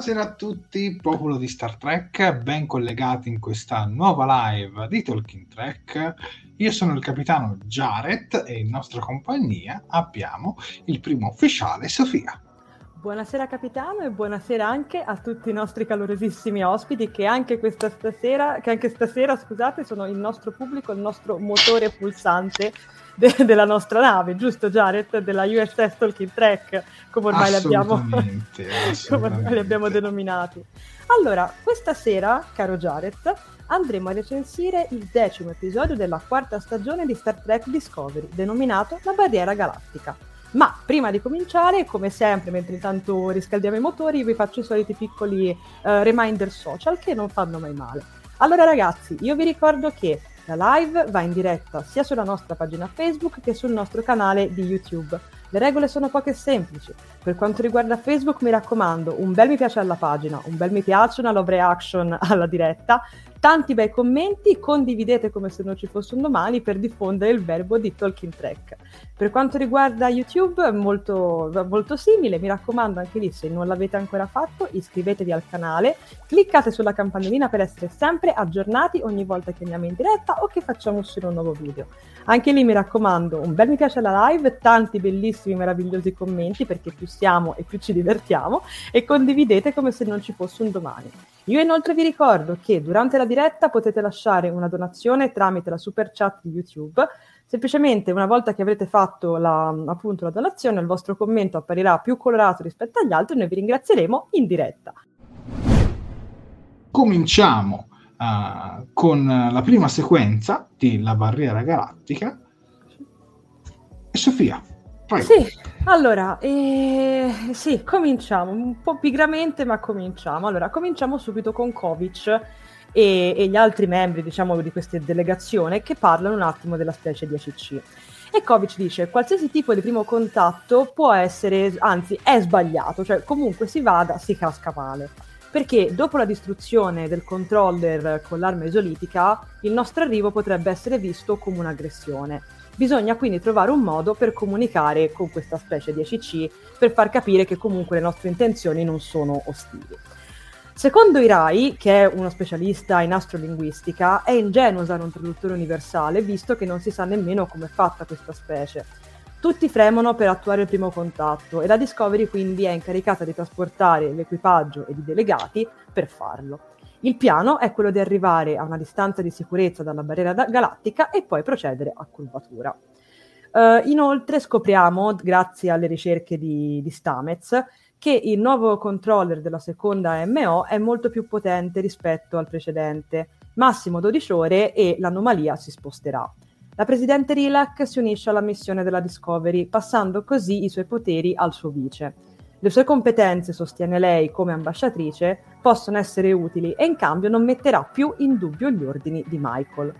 Buonasera a tutti, popolo di Star Trek, ben collegati in questa nuova live di Talking Trek. Io sono il capitano Jared e in nostra compagnia abbiamo il primo ufficiale Sofia. Buonasera capitano e buonasera anche a tutti i nostri calorosissimi ospiti che anche questa stasera, che anche stasera, scusate, sono il nostro pubblico, il nostro motore pulsante de- della nostra nave, giusto Jared? Della USS Talking Track, come ormai, abbiamo, come ormai li abbiamo denominati. Allora, questa sera, caro Jared, andremo a recensire il decimo episodio della quarta stagione di Star Trek Discovery, denominato La Barriera Galattica. Ma prima di cominciare, come sempre, mentre intanto riscaldiamo i motori, vi faccio i soliti piccoli uh, reminder social che non fanno mai male. Allora ragazzi, io vi ricordo che la live va in diretta sia sulla nostra pagina Facebook che sul nostro canale di YouTube. Le regole sono poche e semplici. Per quanto riguarda Facebook, mi raccomando, un bel mi piace alla pagina, un bel mi piace, una love reaction alla diretta, tanti bei commenti, condividete come se non ci fosse un domani per diffondere il verbo di Talking Track. Per quanto riguarda YouTube molto, molto simile, mi raccomando anche lì se non l'avete ancora fatto iscrivetevi al canale, cliccate sulla campanellina per essere sempre aggiornati ogni volta che andiamo in diretta o che facciamo uscire un nuovo video. Anche lì mi raccomando un bel mi piace alla live, tanti bellissimi meravigliosi commenti perché più siamo e più ci divertiamo e condividete come se non ci fosse un domani. Io inoltre vi ricordo che durante la diretta potete lasciare una donazione tramite la super chat di YouTube. Semplicemente una volta che avrete fatto la, appunto la donazione, il vostro commento apparirà più colorato rispetto agli altri e noi vi ringrazieremo in diretta. Cominciamo uh, con la prima sequenza di La barriera galattica. E Sofia, Prego. Sì, allora, eh, sì, cominciamo, un po' pigramente, ma cominciamo. Allora, cominciamo subito con Kovic e, e gli altri membri, diciamo, di questa delegazione che parlano un attimo della specie di ACC. E Kovic dice: qualsiasi tipo di primo contatto può essere, anzi, è sbagliato, cioè comunque si vada, si casca male. Perché dopo la distruzione del controller con l'arma isolitica, il nostro arrivo potrebbe essere visto come un'aggressione. Bisogna quindi trovare un modo per comunicare con questa specie di ACC per far capire che comunque le nostre intenzioni non sono ostili. Secondo Irai, che è uno specialista in astrolinguistica, è ingenuo usare un traduttore universale visto che non si sa nemmeno come è fatta questa specie. Tutti fremono per attuare il primo contatto e la Discovery quindi è incaricata di trasportare l'equipaggio e i delegati per farlo. Il piano è quello di arrivare a una distanza di sicurezza dalla barriera da- galattica e poi procedere a curvatura. Uh, inoltre scopriamo, grazie alle ricerche di, di Stamez, che il nuovo controller della seconda MO è molto più potente rispetto al precedente, massimo 12 ore e l'anomalia si sposterà. La presidente Rilak si unisce alla missione della Discovery, passando così i suoi poteri al suo vice. Le sue competenze, sostiene lei come ambasciatrice, possono essere utili e in cambio non metterà più in dubbio gli ordini di Michael.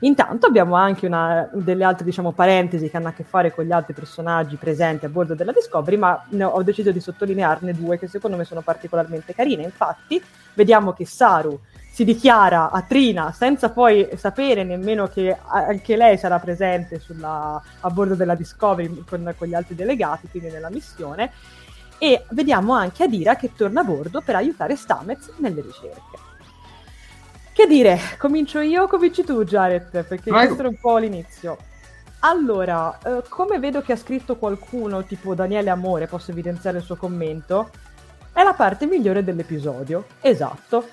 Intanto abbiamo anche una delle altre diciamo, parentesi che hanno a che fare con gli altri personaggi presenti a bordo della Discovery, ma ho deciso di sottolinearne due che secondo me sono particolarmente carine. Infatti, vediamo che Saru si dichiara a Trina senza poi sapere nemmeno che anche lei sarà presente sulla, a bordo della Discovery con, con gli altri delegati, quindi nella missione. E vediamo anche Adira che torna a bordo per aiutare Stamez nelle ricerche. Che dire, comincio io o cominci tu, Jared? Perché Prego. questo era un po' l'inizio. Allora, eh, come vedo che ha scritto qualcuno, tipo Daniele Amore, posso evidenziare il suo commento, è la parte migliore dell'episodio. Esatto.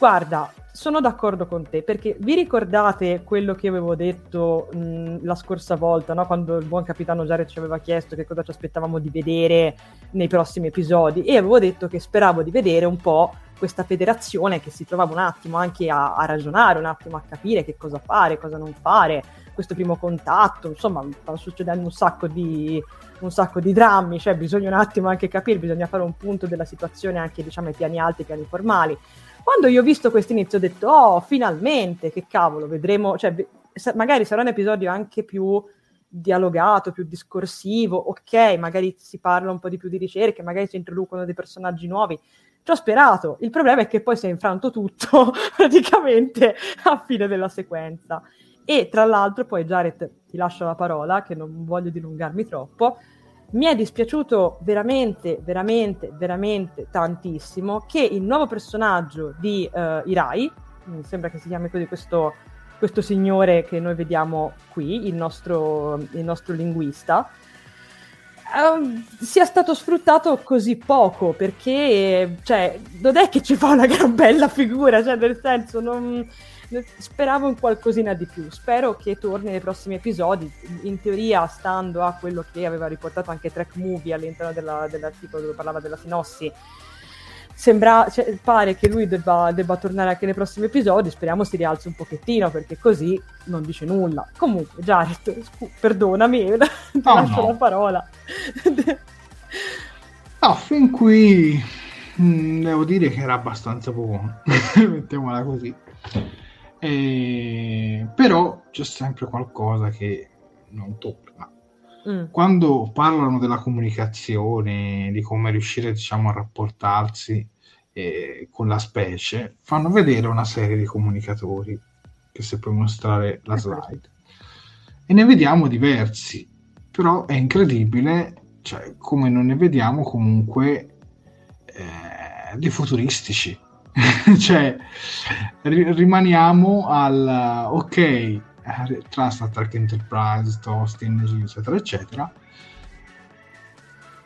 Guarda, sono d'accordo con te, perché vi ricordate quello che avevo detto mh, la scorsa volta, no? quando il buon capitano Jared ci aveva chiesto che cosa ci aspettavamo di vedere nei prossimi episodi, e avevo detto che speravo di vedere un po' questa federazione che si trovava un attimo anche a, a, ragionare, un attimo a capire che cosa fare, cosa non fare, questo primo contatto, insomma, stanno succedendo un sacco di, un sacco di drammi, cioè bisogna un attimo anche capire, bisogna fare un punto della situazione anche diciamo ai piani alti, ai piani formali. Quando io ho visto questo inizio ho detto, oh, finalmente, che cavolo, vedremo, cioè, magari sarà un episodio anche più dialogato, più discorsivo, ok, magari si parla un po' di più di ricerche, magari si introducono dei personaggi nuovi, ci ho sperato. Il problema è che poi si è infranto tutto praticamente a fine della sequenza. E tra l'altro, poi Jared ti lascio la parola, che non voglio dilungarmi troppo. Mi è dispiaciuto veramente, veramente, veramente tantissimo che il nuovo personaggio di uh, Irai, mi sembra che si chiami così questo, questo signore che noi vediamo qui, il nostro, il nostro linguista, Um, sia stato sfruttato così poco perché cioè, non è che ci fa una gran bella figura, cioè nel senso non, speravo in qualcosina di più. Spero che torni nei prossimi episodi. In teoria, stando a quello che aveva riportato anche Track Movie all'interno della, dell'articolo dove parlava della sinossi, sembra, cioè, pare che lui debba, debba, tornare anche nei prossimi episodi. Speriamo si rialzi un pochettino perché così non dice nulla. Comunque, Jared, scu- perdonami, ti oh, lascio no. la parola. no, fin qui mh, mm, devo dire che era abbastanza buono, mettiamola così. E... Però c'è sempre qualcosa che non torna. Mm. Quando parlano della comunicazione, di come riuscire diciamo, a rapportarsi eh, con la specie, fanno vedere una serie di comunicatori, che se puoi mostrare la slide. E ne vediamo diversi, però è incredibile cioè, come non ne vediamo comunque eh, di futuristici. cioè, ri- rimaniamo al ok, eh, Trust Attack Enterprise, Energy, eccetera, eccetera.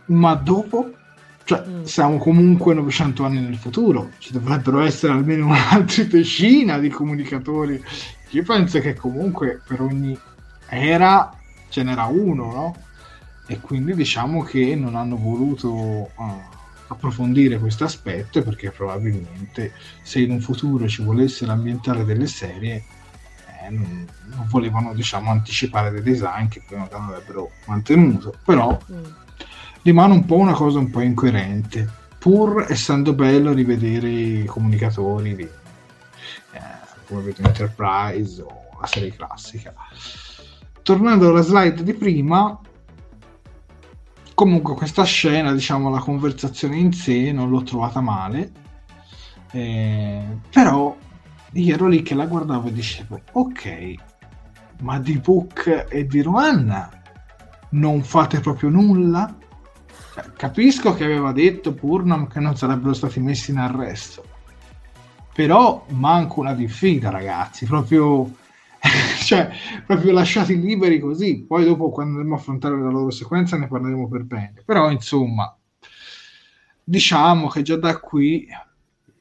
Ma dopo, cioè, mm. siamo comunque 900 anni nel futuro, ci dovrebbero essere almeno un'altra decina di comunicatori. Io penso che comunque per ogni era ce n'era uno, no? E quindi diciamo che non hanno voluto uh, approfondire questo aspetto perché probabilmente se in un futuro ci volessero ambientare delle serie non, non, volevano diciamo anticipare dei design che poi magari avrebbero mantenuto però mm. rimane un po' una cosa un po' incoerente pur essendo bello rivedere i comunicatori di eh, come vedo Enterprise o la serie classica tornando alla slide di prima comunque questa scena diciamo la conversazione in sé non l'ho trovata male eh, però io ero lì che la guardavo e dicevo ok ma di Book e di Roanna non fate proprio nulla? Cioè, capisco che aveva detto Purnam che non sarebbero stati messi in arresto però manco una diffida ragazzi proprio cioè proprio lasciati liberi così poi dopo quando andremo a affrontare la loro sequenza ne parleremo per bene però insomma diciamo che già da qui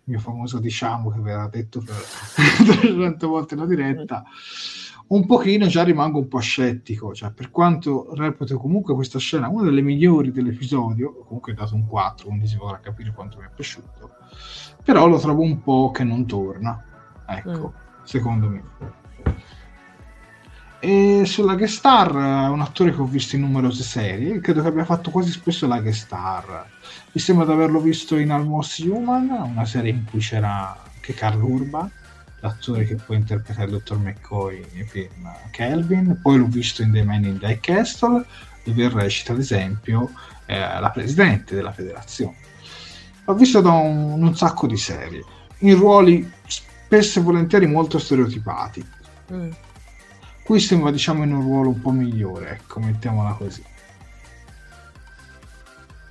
il mio famoso diciamo che verrà detto per 300 volte la diretta, un pochino già rimango un po' scettico, cioè per quanto reputo comunque questa scena una delle migliori dell'episodio, comunque dato un 4, quindi si vorrà capire quanto mi è piaciuto, però lo trovo un po' che non torna, ecco, mm. secondo me. E sulla guest star è un attore che ho visto in numerose serie, credo che abbia fatto quasi spesso la guest star. Mi sembra di averlo visto in Almost Human, una serie in cui c'era anche Carl Urban, l'attore che poi interpreta il dottor McCoy nei film Kelvin. Poi l'ho visto in The Man in Die Castle, dove recita ad esempio eh, la presidente della federazione. L'ho visto da un, un, sacco di serie, in ruoli spesso e volentieri molto stereotipati. Mm Qui sembra diciamo in un ruolo un po' migliore, ecco, mettiamola così.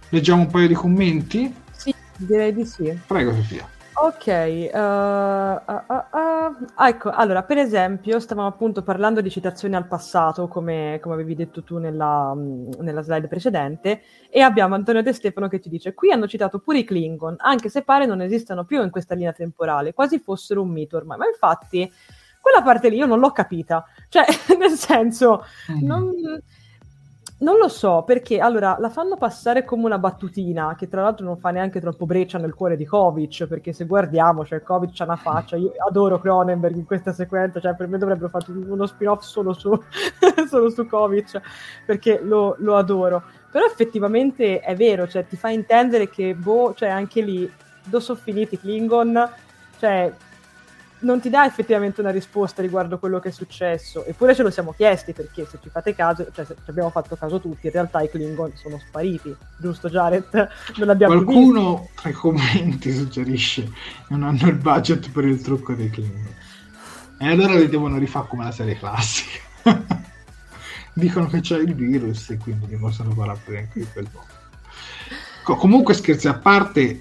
Leggiamo un paio di commenti? Sì, direi di sì. Prego Sofia. Ok, uh, uh, uh, ecco, allora, per esempio, stavamo appunto parlando di citazioni al passato, come, come avevi detto tu nella, nella, slide precedente, e abbiamo Antonio De Stefano che ci dice, qui hanno citato pure i Klingon, anche se pare non esistano più in questa linea temporale, quasi fossero un mito ormai, ma infatti quella parte lì io non l'ho capita. Cioè, nel senso, mm-hmm. non, non, lo so perché allora la fanno passare come una battutina che tra l'altro non fa neanche troppo breccia nel cuore di Kovic. Perché se guardiamo, cioè, Kovic ha una faccia. Io adoro Cronenberg in questa sequenza, cioè, per me dovrebbero fare uno spin-off solo su, solo su Kovic perché lo, lo adoro. Però effettivamente è vero, cioè, ti fa intendere che, boh, cioè, anche lì, dove sono finiti Klingon? Cioè, non ti dà effettivamente una risposta riguardo quello che è successo. Eppure ce lo siamo chiesti perché se ci fate caso, cioè se ci abbiamo fatto caso tutti, in realtà i Klingon sono spariti, giusto Jared? Non abbiamo Qualcuno tra i commenti suggerisce non hanno il budget per il trucco dei Klingon. E allora li devono rifare come la serie classica. Dicono che c'è il virus e quindi li possono fare anche quel modo. Comunque scherzi a parte,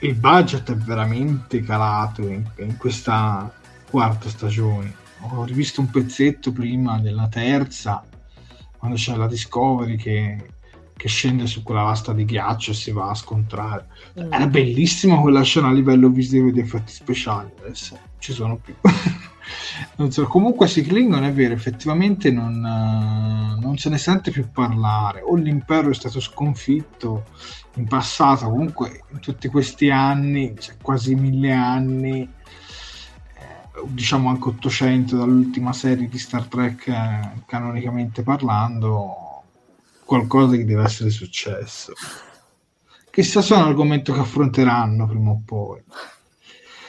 il budget è veramente calato in, in, questa quarta stagione. Ho rivisto un pezzetto prima della terza, quando c'è la Discovery che, che scende su quella vasta di ghiaccio e si va a scontrare. Mm. Era bellissima quella scena a livello visivo di effetti speciali, adesso ci sono più. non so, comunque si Klingon è vero, effettivamente non, uh, non se ne sente più parlare. O l'impero è stato sconfitto in passato, comunque in tutti questi anni, cioè quasi mille anni, eh, diciamo anche 800 dall'ultima serie di Star Trek eh, canonicamente parlando, qualcosa che deve essere successo. Chissà se è un argomento che affronteranno prima o poi.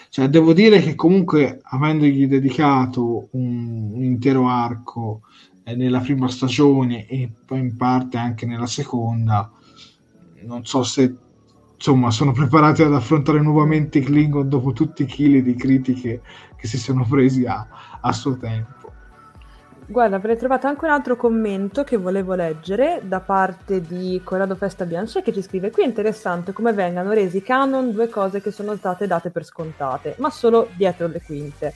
Cioè, devo dire che comunque avendogli dedicato un, un intero arco eh, nella prima stagione e poi in parte anche nella seconda, non so se insomma sono preparati ad affrontare nuovamente Klingon dopo tutti i chili di critiche che si sono presi a, a suo tempo. Guarda, avrei trovato anche un altro commento che volevo leggere da parte di Corrado Festa Bianche che ci scrive qui è interessante come vengano resi canon due cose che sono state date per scontate, ma solo dietro le quinte.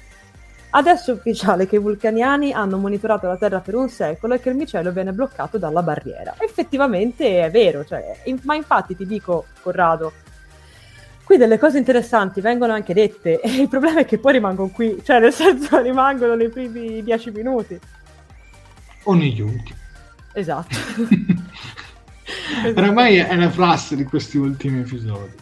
Adesso è ufficiale che i vulcaniani hanno monitorato la Terra per un secolo e che il micello viene bloccato dalla barriera. Effettivamente è vero, cioè, in, ma infatti ti dico, Corrado, qui delle cose interessanti vengono anche dette e il problema è che poi rimangono qui, cioè nel senso rimangono nei primi dieci minuti. O negli ultimi. Esatto. Oramai è una frase di questi ultimi episodi.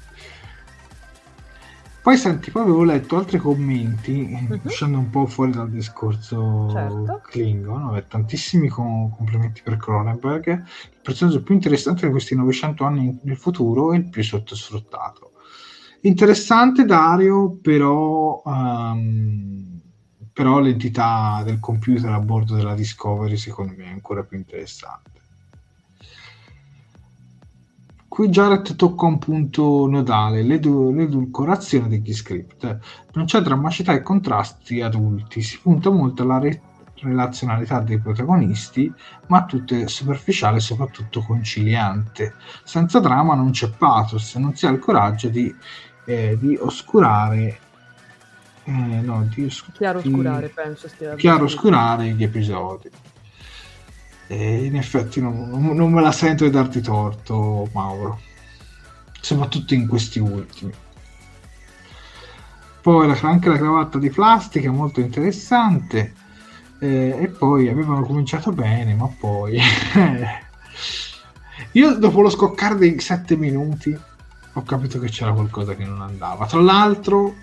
Poi senti, poi avevo letto altri commenti, uh-huh. uscendo un po' fuori dal discorso certo. Klingon, vabbè, tantissimi com- complimenti per Cronenberg, il personaggio più interessante di questi 900 anni nel futuro e il più sottosfruttato. Interessante Dario, però, um, però l'entità del computer a bordo della Discovery secondo me è ancora più interessante. Qui Jared tocca un punto nodale, l'edu- l'edulcorazione degli script. Non c'è drammaticità e contrasti adulti, si punta molto alla re- relazionalità dei protagonisti, ma tutto è superficiale e soprattutto conciliante. Senza drama non c'è pathos, non si ha il coraggio di, eh, di oscurare eh, no, di, chiaro oscurare, penso stia chiaro oscurare gli episodi. E in effetti non, non, me la sento di darti torto, Mauro. Soprattutto in questi ultimi. Poi la, anche la cravatta di plastica, molto interessante. Eh, e poi avevano cominciato bene, ma poi... Io dopo lo scoccare dei sette minuti ho capito che c'era qualcosa che non andava. Tra l'altro,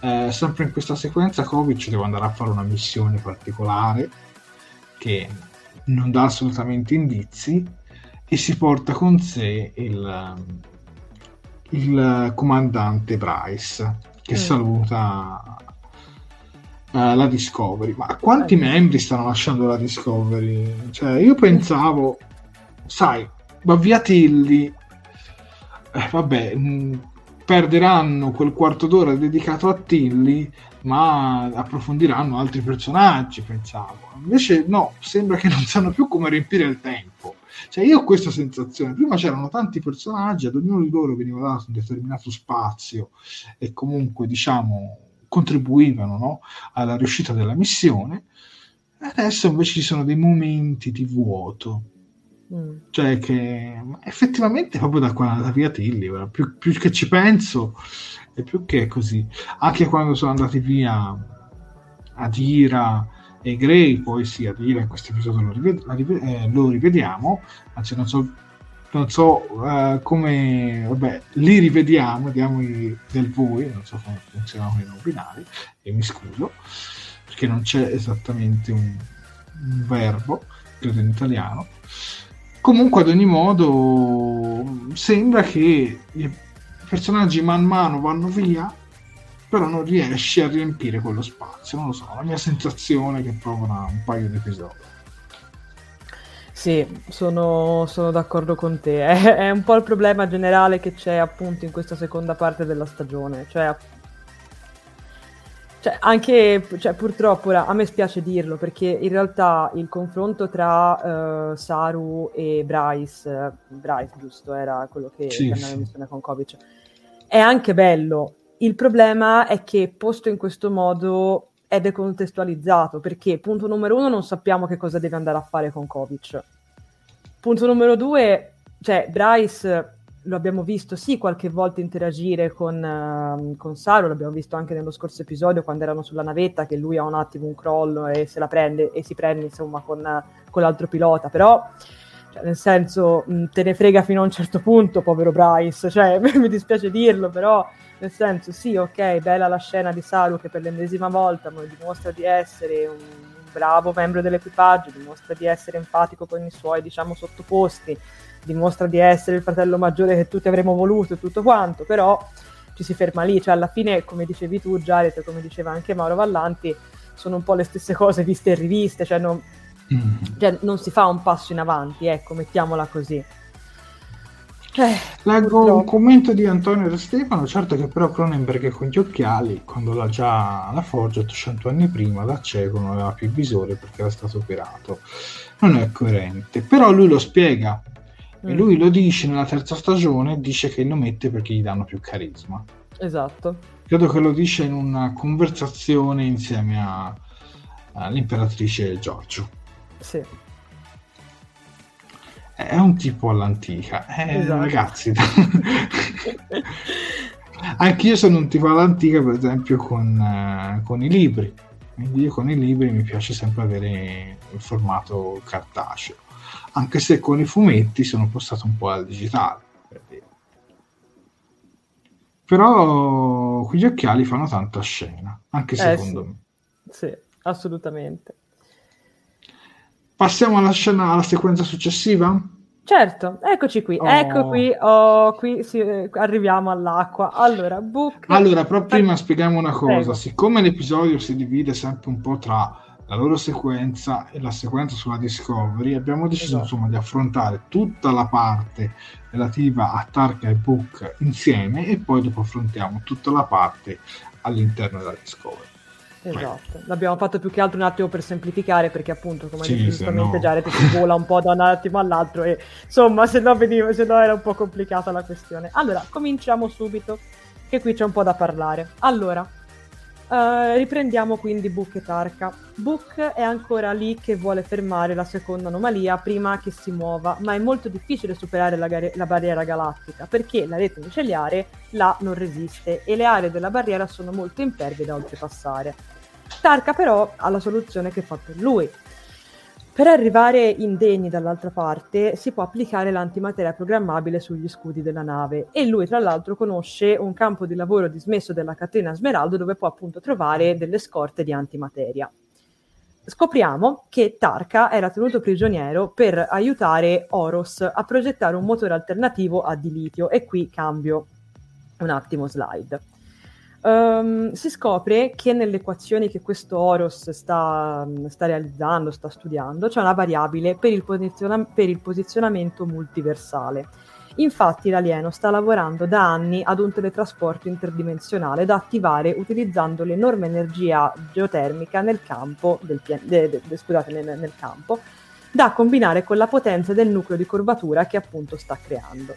eh, sempre in questa sequenza, Kovic deve andare a fare una missione particolare che non dà assolutamente indizi e si porta con sé il, il comandante Bryce che mm. saluta uh, la Discovery. Ma quanti membri stanno lasciando la Discovery? Cioè, io pensavo, sai, va via Tilly, eh, vabbè, mh, perderanno quel quarto d'ora dedicato a Tilly ma approfondiranno altri personaggi, pensavo. Invece no, sembra che non sanno più come riempire il tempo. Cioè io ho questa sensazione, prima c'erano tanti personaggi, ad ognuno di loro veniva dato un determinato spazio e comunque diciamo contribuivano no, alla riuscita della missione, adesso invece ci sono dei momenti di vuoto. Mm. Cioè che effettivamente proprio da è andata via Tilly, più, più che ci penso, e più che così. Anche quando sono andati via Adira e Grey, poi sì, Adira in questo episodio lo, rived- rived- eh, lo rivediamo, anzi non so, non so uh, come, vabbè, li rivediamo, diamo del voi, non so come funzionano i binari, e mi scuso, perché non c'è esattamente un, un verbo, credo in italiano. Comunque, ad ogni modo, sembra che personaggi man mano vanno via, però non riesci a riempire quello spazio. Non lo so, la mia sensazione che provo un paio di episodi. Sì, sono, sono d'accordo con te. È, è, un po' il problema generale che c'è appunto in questa seconda parte della stagione. Cioè, cioè, anche, cioè, purtroppo, a me spiace dirlo, perché in realtà il confronto tra uh, Saru e Bryce, uh, Bryce giusto, era quello che, sì, andava in missione con Kovic, è anche bello. Il problema è che posto in questo modo è decontestualizzato, perché punto numero uno non sappiamo che cosa deve andare a fare con Kovic. Punto numero due, cioè Bryce lo abbiamo visto sì qualche volta interagire con, uh, con Saru, l'abbiamo visto anche nello scorso episodio quando erano sulla navetta che lui ha un attimo un crollo e se la prende e si prende insomma con, con l'altro pilota, però cioè, nel senso mh, te ne frega fino a un certo punto povero Bryce, cioè mi dispiace dirlo però nel senso sì ok bella la scena di Saru che per l'ennesima volta dimostra di essere un bravo membro dell'equipaggio, dimostra di essere empatico con i suoi diciamo sottoposti dimostra di essere il fratello maggiore che tutti avremmo voluto e tutto quanto, però ci si ferma lì, cioè alla fine, come dicevi tu, Jared, come diceva anche Mauro Vallanti, sono un po' le stesse cose viste e riviste, cioè non, mm. cioè non si fa un passo in avanti, ecco, mettiamola così. Eh, Leggo purtroppo. un commento di Antonio da Stefano, certo che però Cronenberg con gli occhiali, quando l'ha già la Forge 800 anni prima, da cieco non aveva più visore perché era stato operato. Non è coerente, però lui lo spiega e mm. lui lo dice nella terza stagione, dice che lo mette perché gli danno più carisma. Esatto. Credo che lo dice in una conversazione insieme a, all'imperatrice Giorgio. Sì. È un tipo all'antica. Eh, esatto. Ragazzi, anch'io sono un tipo all'antica, per esempio, con, uh, con i libri. Quindi io con i libri mi piace sempre avere il formato cartaceo anche se con i fumetti sono passato un po' al digitale. Però quegli occhiali fanno tanta scena, anche secondo eh, sì. me. Sì, assolutamente. Passiamo alla scena, alla sequenza successiva? Certo, eccoci qui, Oh. ecco qui, oh, qui sì, arriviamo all'acqua. Allora, Book... Allora, però prima spieghiamo una cosa, Prego. siccome l'episodio si divide sempre un po' tra la loro sequenza e la sequenza sulla Discovery, abbiamo deciso Esatto. insomma di affrontare tutta la parte relativa a Tarka e Book insieme e poi dopo affrontiamo tutta la parte all'interno della Discovery. Esatto, l'abbiamo fatto più che altro un attimo per semplificare perché appunto come Sì, giustamente no- Jared si vola un po' da un attimo all'altro e insomma se no, veniva, se no era un po' complicata la questione. Allora, cominciamo subito che qui c'è un po' da parlare. Allora, eh, riprendiamo quindi Book e Tarka. Book è ancora lì che vuole fermare la seconda anomalia prima che si muova, ma è molto difficile superare la, gare- la barriera galattica perché la rete micellare là non resiste e le aree della barriera sono molto impervie da oltrepassare. Tarka però ha la soluzione che fa per lui. Per arrivare indegni dall'altra parte si può applicare l'antimateria programmabile sugli scudi della nave e lui tra l'altro conosce un campo di lavoro dismesso della catena Smeraldo dove può appunto trovare delle scorte di antimateria. Scopriamo che Tarka era tenuto prigioniero per aiutare Oros a progettare un motore alternativo a di litio e qui cambio un attimo slide. Ehm, si scopre che nelle equazioni che questo Oros sta, sta realizzando, sta studiando, c'è una variabile per il, posiziona- per il posizionamento multiversale. Infatti l'alieno sta lavorando da anni ad un teletrasporto interdimensionale da attivare utilizzando l'enorme energia geotermica nel campo, pia- de- de- de- scusate, nel- nel campo da combinare con la potenza del nucleo di curvatura che appunto sta creando.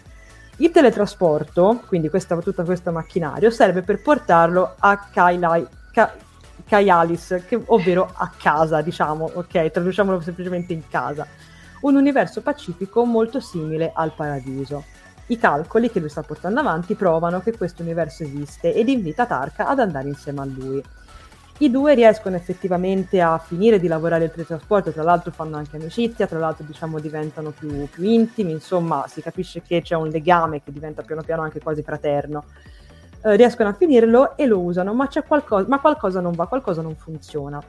Il teletrasporto, quindi questa, tutto questo macchinario, serve per portarlo a Kailai, Ka- Kaialis, che- ovvero a casa, diciamo, ok? Traduciamolo semplicemente in casa. Un universo pacifico molto simile al paradiso. I calcoli che lui sta portando avanti provano che questo universo esiste ed invita Tarka ad andare insieme a lui. I due riescono effettivamente a finire di lavorare il teletrasporto, tra l'altro fanno anche amicizia, tra l'altro diciamo diventano più, più intimi, insomma si capisce che c'è un legame che diventa piano piano anche quasi fraterno. Eh, riescono a finirlo e lo usano, ma, qualcosa, ma qualcosa non va, qualcosa non funziona.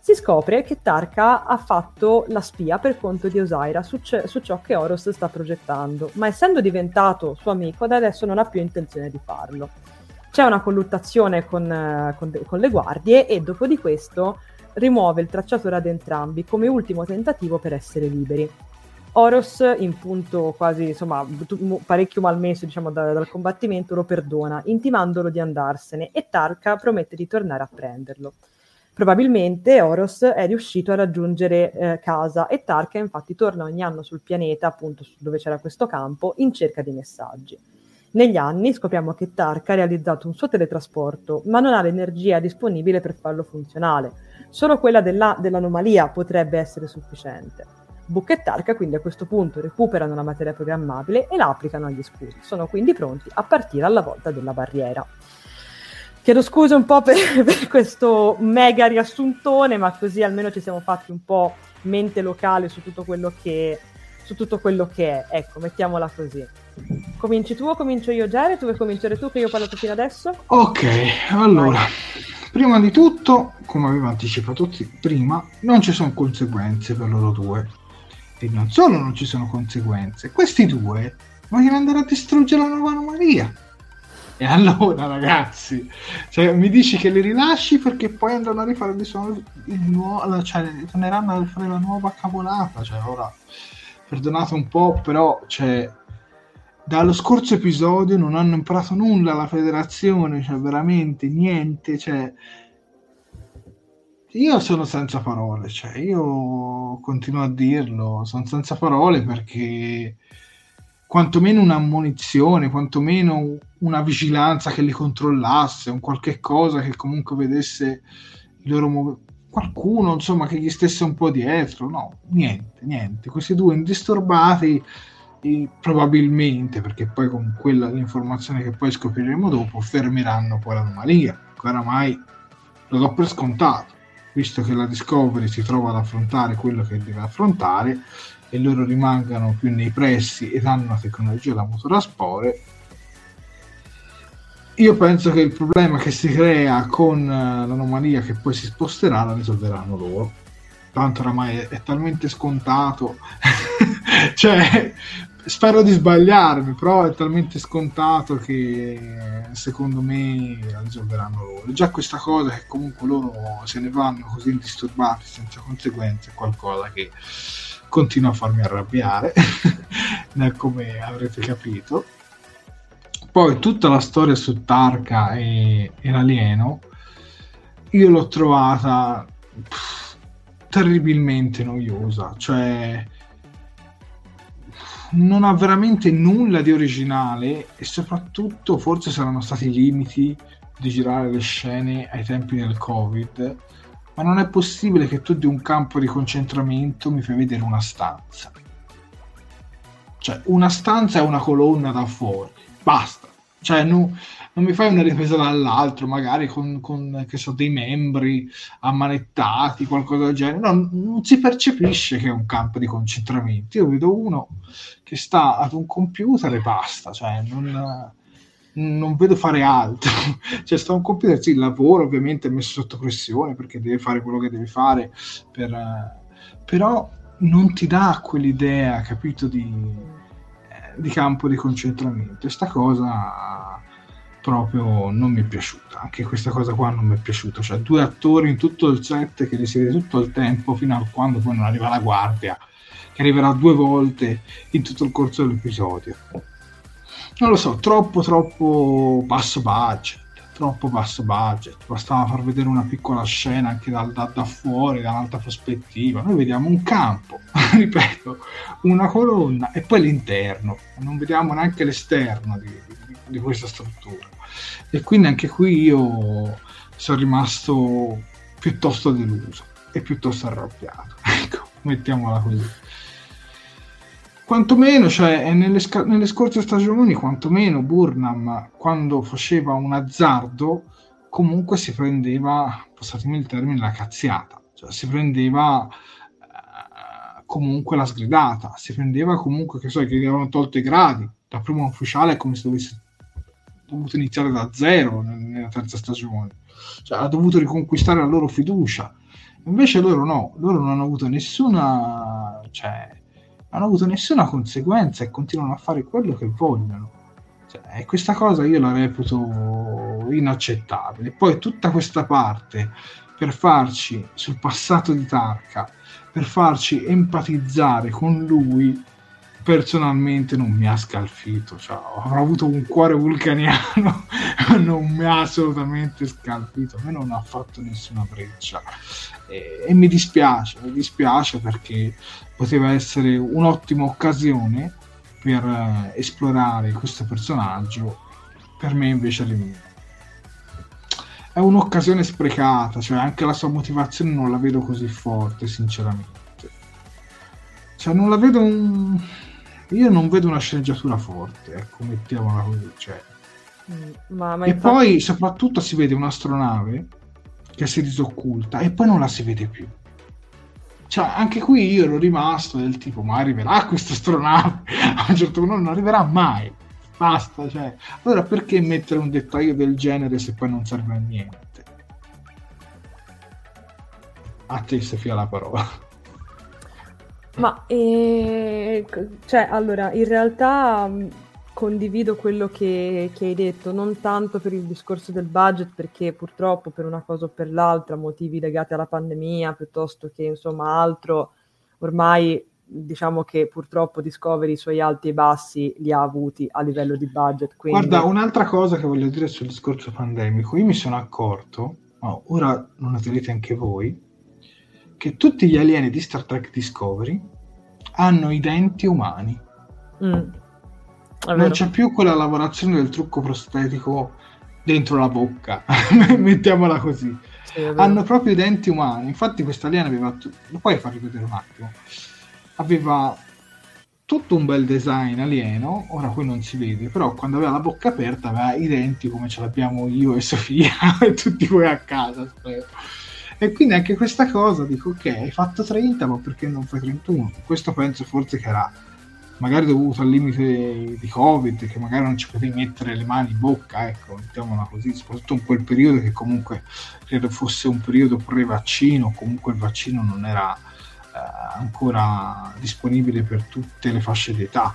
Si scopre che Tarka ha fatto la spia per conto di Osaira su, ce- su ciò che Oros sta progettando, ma essendo diventato suo amico da adesso non ha più intenzione di farlo. C'è una colluttazione con, eh, con con le guardie e dopo di questo rimuove il tracciatore ad entrambi come ultimo tentativo per essere liberi. Oros, in punto quasi insomma parecchio malmesso diciamo, da- dal combattimento, lo perdona, intimandolo di andarsene e Tarka promette di tornare a prenderlo. Probabilmente Oros è riuscito a raggiungere eh, casa e Tarka infatti torna ogni anno sul pianeta, appunto dove c'era questo campo, in cerca di messaggi. Negli anni scopriamo che Tarka ha realizzato un suo teletrasporto, ma non ha l'energia disponibile per farlo funzionale. Solo quella della- dell'anomalia potrebbe essere sufficiente. Book e Tarka quindi a questo punto recuperano la materia programmabile e la applicano agli scudi. Sono quindi pronti a partire alla volta della barriera. Chiedo scusa un po' per, per questo mega riassuntone, ma così almeno ci siamo fatti un po' mente locale su tutto quello che, tutto quello che è. Ecco, mettiamola così. Cominci tu o comincio io, Jared? Tu vuoi cominciare tu che io ho parlato fino adesso? Ok, allora, prima di tutto, come avevo anticipato ti- prima, non ci sono conseguenze per loro due. E non solo non ci sono conseguenze, questi due vogliono andare a distruggere la nuova anomalia. E allora, ragazzi, cioè, mi dici che li rilasci perché poi andranno a rifare di suono il nuovo, cioè, torneranno a fare la nuova cavolata. Cioè, ora, perdonate un po', però, cioè, dallo scorso episodio non hanno imparato nulla la federazione, cioè veramente niente, cioè io sono senza parole, cioè io continuo a dirlo, sono senza parole perché quantomeno una munizione, quantomeno una vigilanza che li controllasse, un qualche cosa che comunque vedesse i loro mov- qualcuno insomma che gli stesse un po' dietro, no, niente, niente, questi due indisturbati probabilmente, perché poi con quella l'informazione che poi scopriremo dopo, fermeranno poi l'anomalia. Oramai lo do per scontato, visto che la Discovery si trova ad affrontare quello che deve affrontare e loro rimangano più nei pressi ed hanno la tecnologia da motore a spore. io penso che il problema che si crea con eh, l'anomalia che poi si sposterà la risolveranno loro. Tanto oramai è, è talmente scontato. cioè, spero di sbagliarmi, però è talmente scontato che secondo me la risolveranno loro. Già questa cosa che comunque loro se ne vanno così indisturbati, senza conseguenze, è qualcosa che continua a farmi arrabbiare, come avrete capito. Poi tutta la storia su Tarka e, e l'alieno, io l'ho trovata pff, terribilmente noiosa, cioè non ha veramente nulla di originale e soprattutto forse saranno stati i limiti di girare le scene ai tempi del covid ma non è possibile che tu di un campo di concentramento mi fai vedere una stanza cioè una stanza è una colonna da fuori basta. Cioè, non, non mi fai una ripresa dall'altro, magari con, con so, dei membri ammanettati, qualcosa del genere. No, non si percepisce che è un campo di concentramento. Io vedo uno che sta ad un computer e basta, cioè non, non vedo fare altro. cioè, sta un computer, sì, il lavoro ovviamente è messo sotto pressione perché deve fare quello che deve fare, per, però non ti dà quell'idea, capito, di di campo di concentramento e sta cosa proprio non mi è piaciuta. Anche questa cosa qua non mi è piaciuta. Cioè due attori in tutto il set che li tutto il tempo fino a quando poi non arriva la guardia che arriverà due volte in tutto il corso dell'episodio. Non lo so troppo troppo basso budget troppo basso budget, bastava far vedere una piccola scena anche da, da, da fuori, da un'altra prospettiva. Noi vediamo un campo, ripeto, una colonna e poi l'interno, non vediamo neanche l'esterno di, di, questa struttura. E quindi anche qui io sono rimasto piuttosto deluso e piuttosto arrabbiato. Ecco, mettiamola così quantomeno, cioè, nelle, sc- nelle, scorse stagioni, quantomeno Burnham, quando faceva un azzardo, comunque si prendeva, passatemi il termine, la cazziata, cioè si prendeva eh, comunque la sgridata, si prendeva comunque, che so, che gli avevano tolto i gradi, da primo ufficiale come se dovesse dovuto iniziare da zero nella terza stagione, cioè ha dovuto riconquistare la loro fiducia. Invece loro no, loro non hanno avuto nessuna, cioè, hanno avuto nessuna conseguenza e continuano a fare quello che vogliono. Cioè, e questa cosa io la reputo inaccettabile. Poi tutta questa parte per farci sul passato di Tarka, per farci empatizzare con lui, personalmente non mi ha scalfito. Cioè, avrò avuto un cuore vulcaniano, non mi ha assolutamente scalfito. A me non ha fatto nessuna breccia. E, e mi dispiace, mi dispiace perché poteva essere un'ottima occasione per eh, esplorare questo personaggio. Per me invece è un'occasione sprecata, cioè anche la sua motivazione non la vedo così forte, sinceramente. Cioè non la vedo un... Io non vedo una sceneggiatura forte, ecco, mettiamola così. Cioè. Mm, ma, ma e infatti... poi soprattutto si vede un'astronave che si disocculta e poi non la si vede più. Cioè, anche qui io ero rimasto del tipo, ma arriverà questa astronave? A un certo punto non arriverà mai. Basta, cioè. Allora perché mettere un dettaglio del genere se poi non serve a niente? A te Sofia la parola. Ma, eh, cioè, allora, in realtà condivido quello che, che, hai detto, non tanto per il discorso del budget, perché purtroppo per una cosa o per l'altra, motivi legati alla pandemia piuttosto che insomma altro, ormai diciamo che purtroppo Discovery i suoi alti e bassi li ha avuti a livello di budget. Quindi... Guarda, un'altra cosa che voglio dire sul discorso pandemico, io mi sono accorto, ma ora lo noterete anche voi, che tutti gli alieni di Star Trek Discovery hanno i denti umani. Mm non c'è più quella lavorazione del trucco prostetico dentro la bocca, mettiamola così. Sì, Hanno proprio i denti umani. Infatti, questa aliena aveva. T- lo puoi far rivedere un attimo? Aveva tutto un bel design alieno. Ora qui non si vede, però quando aveva la bocca aperta aveva i denti come ce l'abbiamo io e Sofia e tutti voi a casa. Spero. E quindi anche questa cosa dico: ok, hai fatto 30, ma perché non fai 31? Questo penso forse che era magari dovuto al limite di Covid, che magari non ci potevi mettere le mani in bocca, ecco, mettiamola così, soprattutto in quel periodo che comunque credo fosse un periodo pre-vaccino, comunque il vaccino non era eh, ancora disponibile per tutte le fasce d'età.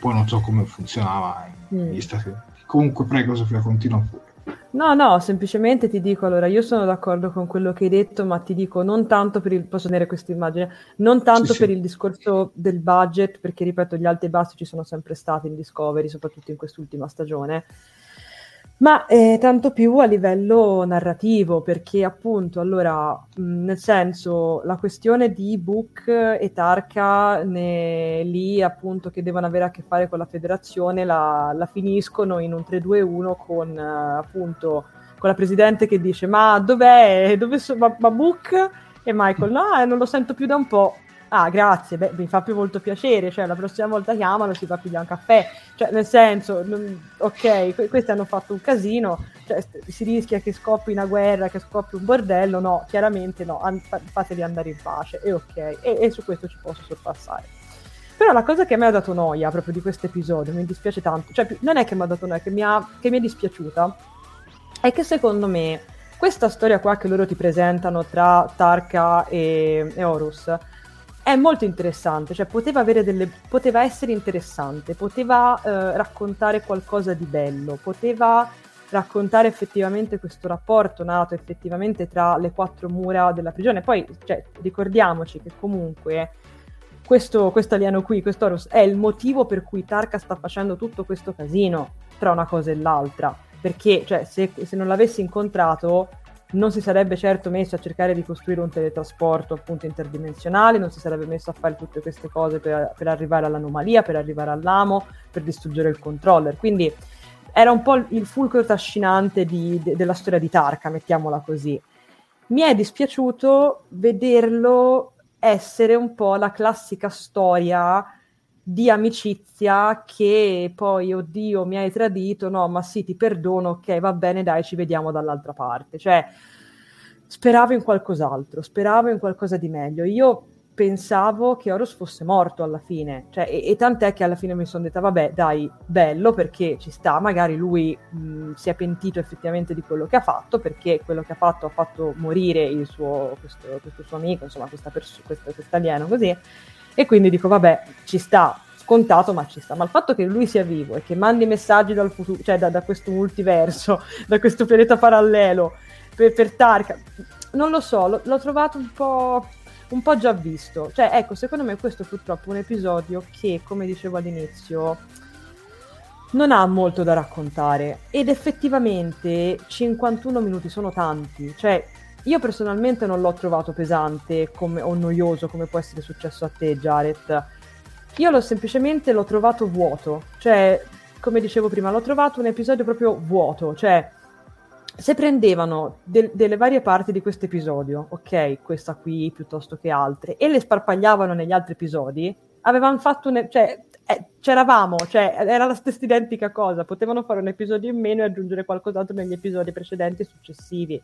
Poi non so come funzionava negli mm. Stati Uniti. Comunque, prego, Sofia, continua pure. No, no, semplicemente ti dico, allora, io sono d'accordo con quello che hai detto, ma ti dico non tanto per il, posso tenere questa immagine, non tanto sì, per sì. il discorso del budget, perché ripeto, gli alti e bassi ci sono sempre stati in Discovery, soprattutto in quest'ultima stagione, ma eh, tanto più a livello narrativo, perché appunto, allora, mh, nel senso, la questione di Book e Tarka ne, lì appunto che devono avere a che fare con la federazione la, la finiscono in un 3-2-1 con uh, appunto con la presidente che dice ma dov'è, dove so, ma, ma Book? E Michael no, eh, non lo sento più da un po'. Ah, grazie, beh, mi fa più molto piacere, cioè la prossima volta chiamano si fa pigliare un caffè, cioè nel senso, ok, que- questi hanno fatto un casino, cioè, si rischia che scoppi una guerra, che scoppi un bordello, no, chiaramente no, an- fateli andare in pace, e ok, e-, e su questo ci posso sorpassare. Però la cosa che me ha dato noia proprio di questo episodio, mi dispiace tanto, cioè non è che mi ha dato noia, che mi, ha, che mi è dispiaciuta, è che secondo me questa storia qua che loro ti presentano tra Tarka e, e Horus è molto interessante, cioè poteva, delle, poteva essere interessante, poteva eh, raccontare qualcosa di bello, poteva raccontare effettivamente questo rapporto nato effettivamente tra le quattro mura della prigione. Poi cioè, ricordiamoci che comunque questo, questo alieno qui, questo Horus, è il motivo per cui Tarka sta facendo tutto questo casino tra una cosa e l'altra. Perché cioè, se, se non l'avessi incontrato non si sarebbe certo messo a cercare di costruire un teletrasporto appunto interdimensionale, non si sarebbe messo a fare tutte queste cose per, per arrivare all'anomalia, per arrivare all'amo, per distruggere il controller. Quindi era un po' il fulcro trascinante di, de, della storia di Tarka, mettiamola così. Mi è dispiaciuto vederlo essere un po' la classica storia di amicizia che poi, oddio, mi hai tradito, no, ma sì, ti perdono, ok, va bene, dai, ci vediamo dall'altra parte. Cioè, speravo in qualcos'altro, speravo in qualcosa di meglio. Io pensavo che Horus fosse morto alla fine, cioè, e, e, tant'è che alla fine mi sono detta, vabbè, dai, bello, perché ci sta, magari lui mh, si è pentito effettivamente di quello che ha fatto, perché quello che ha fatto ha fatto morire il suo, questo, questo suo amico, insomma, questa pers- questo alieno così, e quindi dico, vabbè, ci sta, scontato, ma ci sta. Ma il fatto che lui sia vivo e che mandi messaggi dal futuro, cioè da, da questo multiverso, da questo pianeta parallelo, per, per Tarka, non lo so, lo, l'ho trovato un po', un po' già visto. Cioè, ecco, secondo me questo è purtroppo un episodio che, come dicevo all'inizio, non ha molto da raccontare ed effettivamente 51 minuti sono tanti, cioè io personalmente non l'ho trovato pesante come, o noioso come può essere successo a te, Jared. Io l'ho semplicemente l'ho trovato vuoto, cioè, come dicevo prima, l'ho trovato un episodio proprio vuoto, cioè se prendevano de- delle varie parti di questo episodio, ok, questa qui piuttosto che altre, e le sparpagliavano negli altri episodi, avevano fatto un... cioè, eh, c'eravamo, cioè, era la stessa identica cosa, potevano fare un episodio in meno e aggiungere qualcos'altro negli episodi precedenti e successivi.